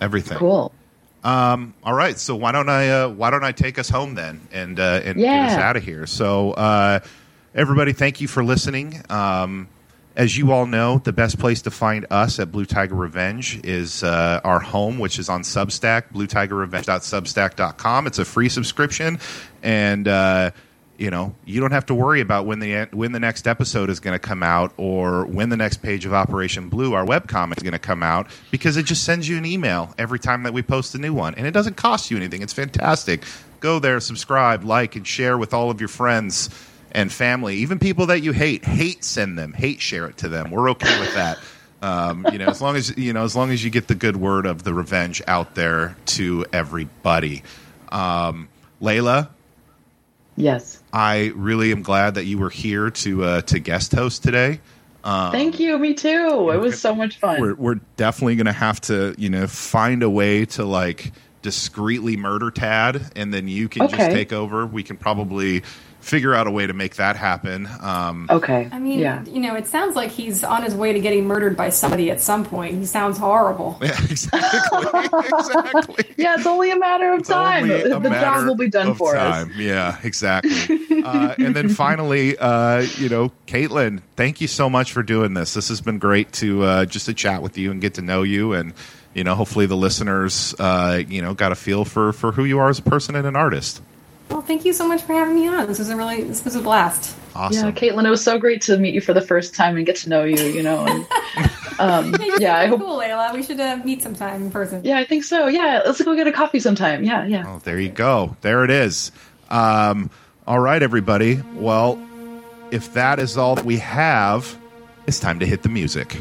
everything. Cool. Um, all right, so why don't I uh, why don't I take us home then and uh, and get us out of here? So uh, everybody, thank you for listening. Um, as you all know, the best place to find us at Blue Tiger Revenge is uh, our home, which is on Substack, bluetigerrevenge.substack.com. It's a free subscription, and uh, you know you don't have to worry about when the when the next episode is going to come out or when the next page of Operation Blue, our webcomic, is going to come out because it just sends you an email every time that we post a new one, and it doesn't cost you anything. It's fantastic. Go there, subscribe, like, and share with all of your friends and family, even people that you hate. Hate send them, hate share it to them. We're okay with that. Um, you know, as long as you know, as long as you get the good word of the revenge out there to everybody. Um, Leila, Yes. I really am glad that you were here to uh, to guest host today. Thank you. Me too. It was so much fun. We're we're definitely going to have to you know find a way to like discreetly murder Tad, and then you can just take over. We can probably figure out a way to make that happen. Um, okay. I mean, yeah. you know, it sounds like he's on his way to getting murdered by somebody at some point. He sounds horrible. yeah, exactly, exactly. Yeah, it's only a matter of It's time. The job will be done of for us. Yeah, exactly. uh, and then finally, uh, you know, Caitlin, thank you so much for doing this. This has been great to uh, just to chat with you and get to know you, and you know, hopefully the listeners, uh, you know, got a feel for for who you are as a person and an artist. Well, thank you so much for having me on. This was a really, this was a blast. Awesome. Yeah, Caitlin, it was so great to meet you for the first time and get to know you. You know, and, um, Hey, yeah, I hope. cool, Leila. We should uh, meet sometime in person. Yeah, I think so. Yeah, let's go get a coffee sometime. Yeah, yeah. Oh, there you go. There it is. Um, all right, everybody. Well, if that is all that we have, it's time to hit the music.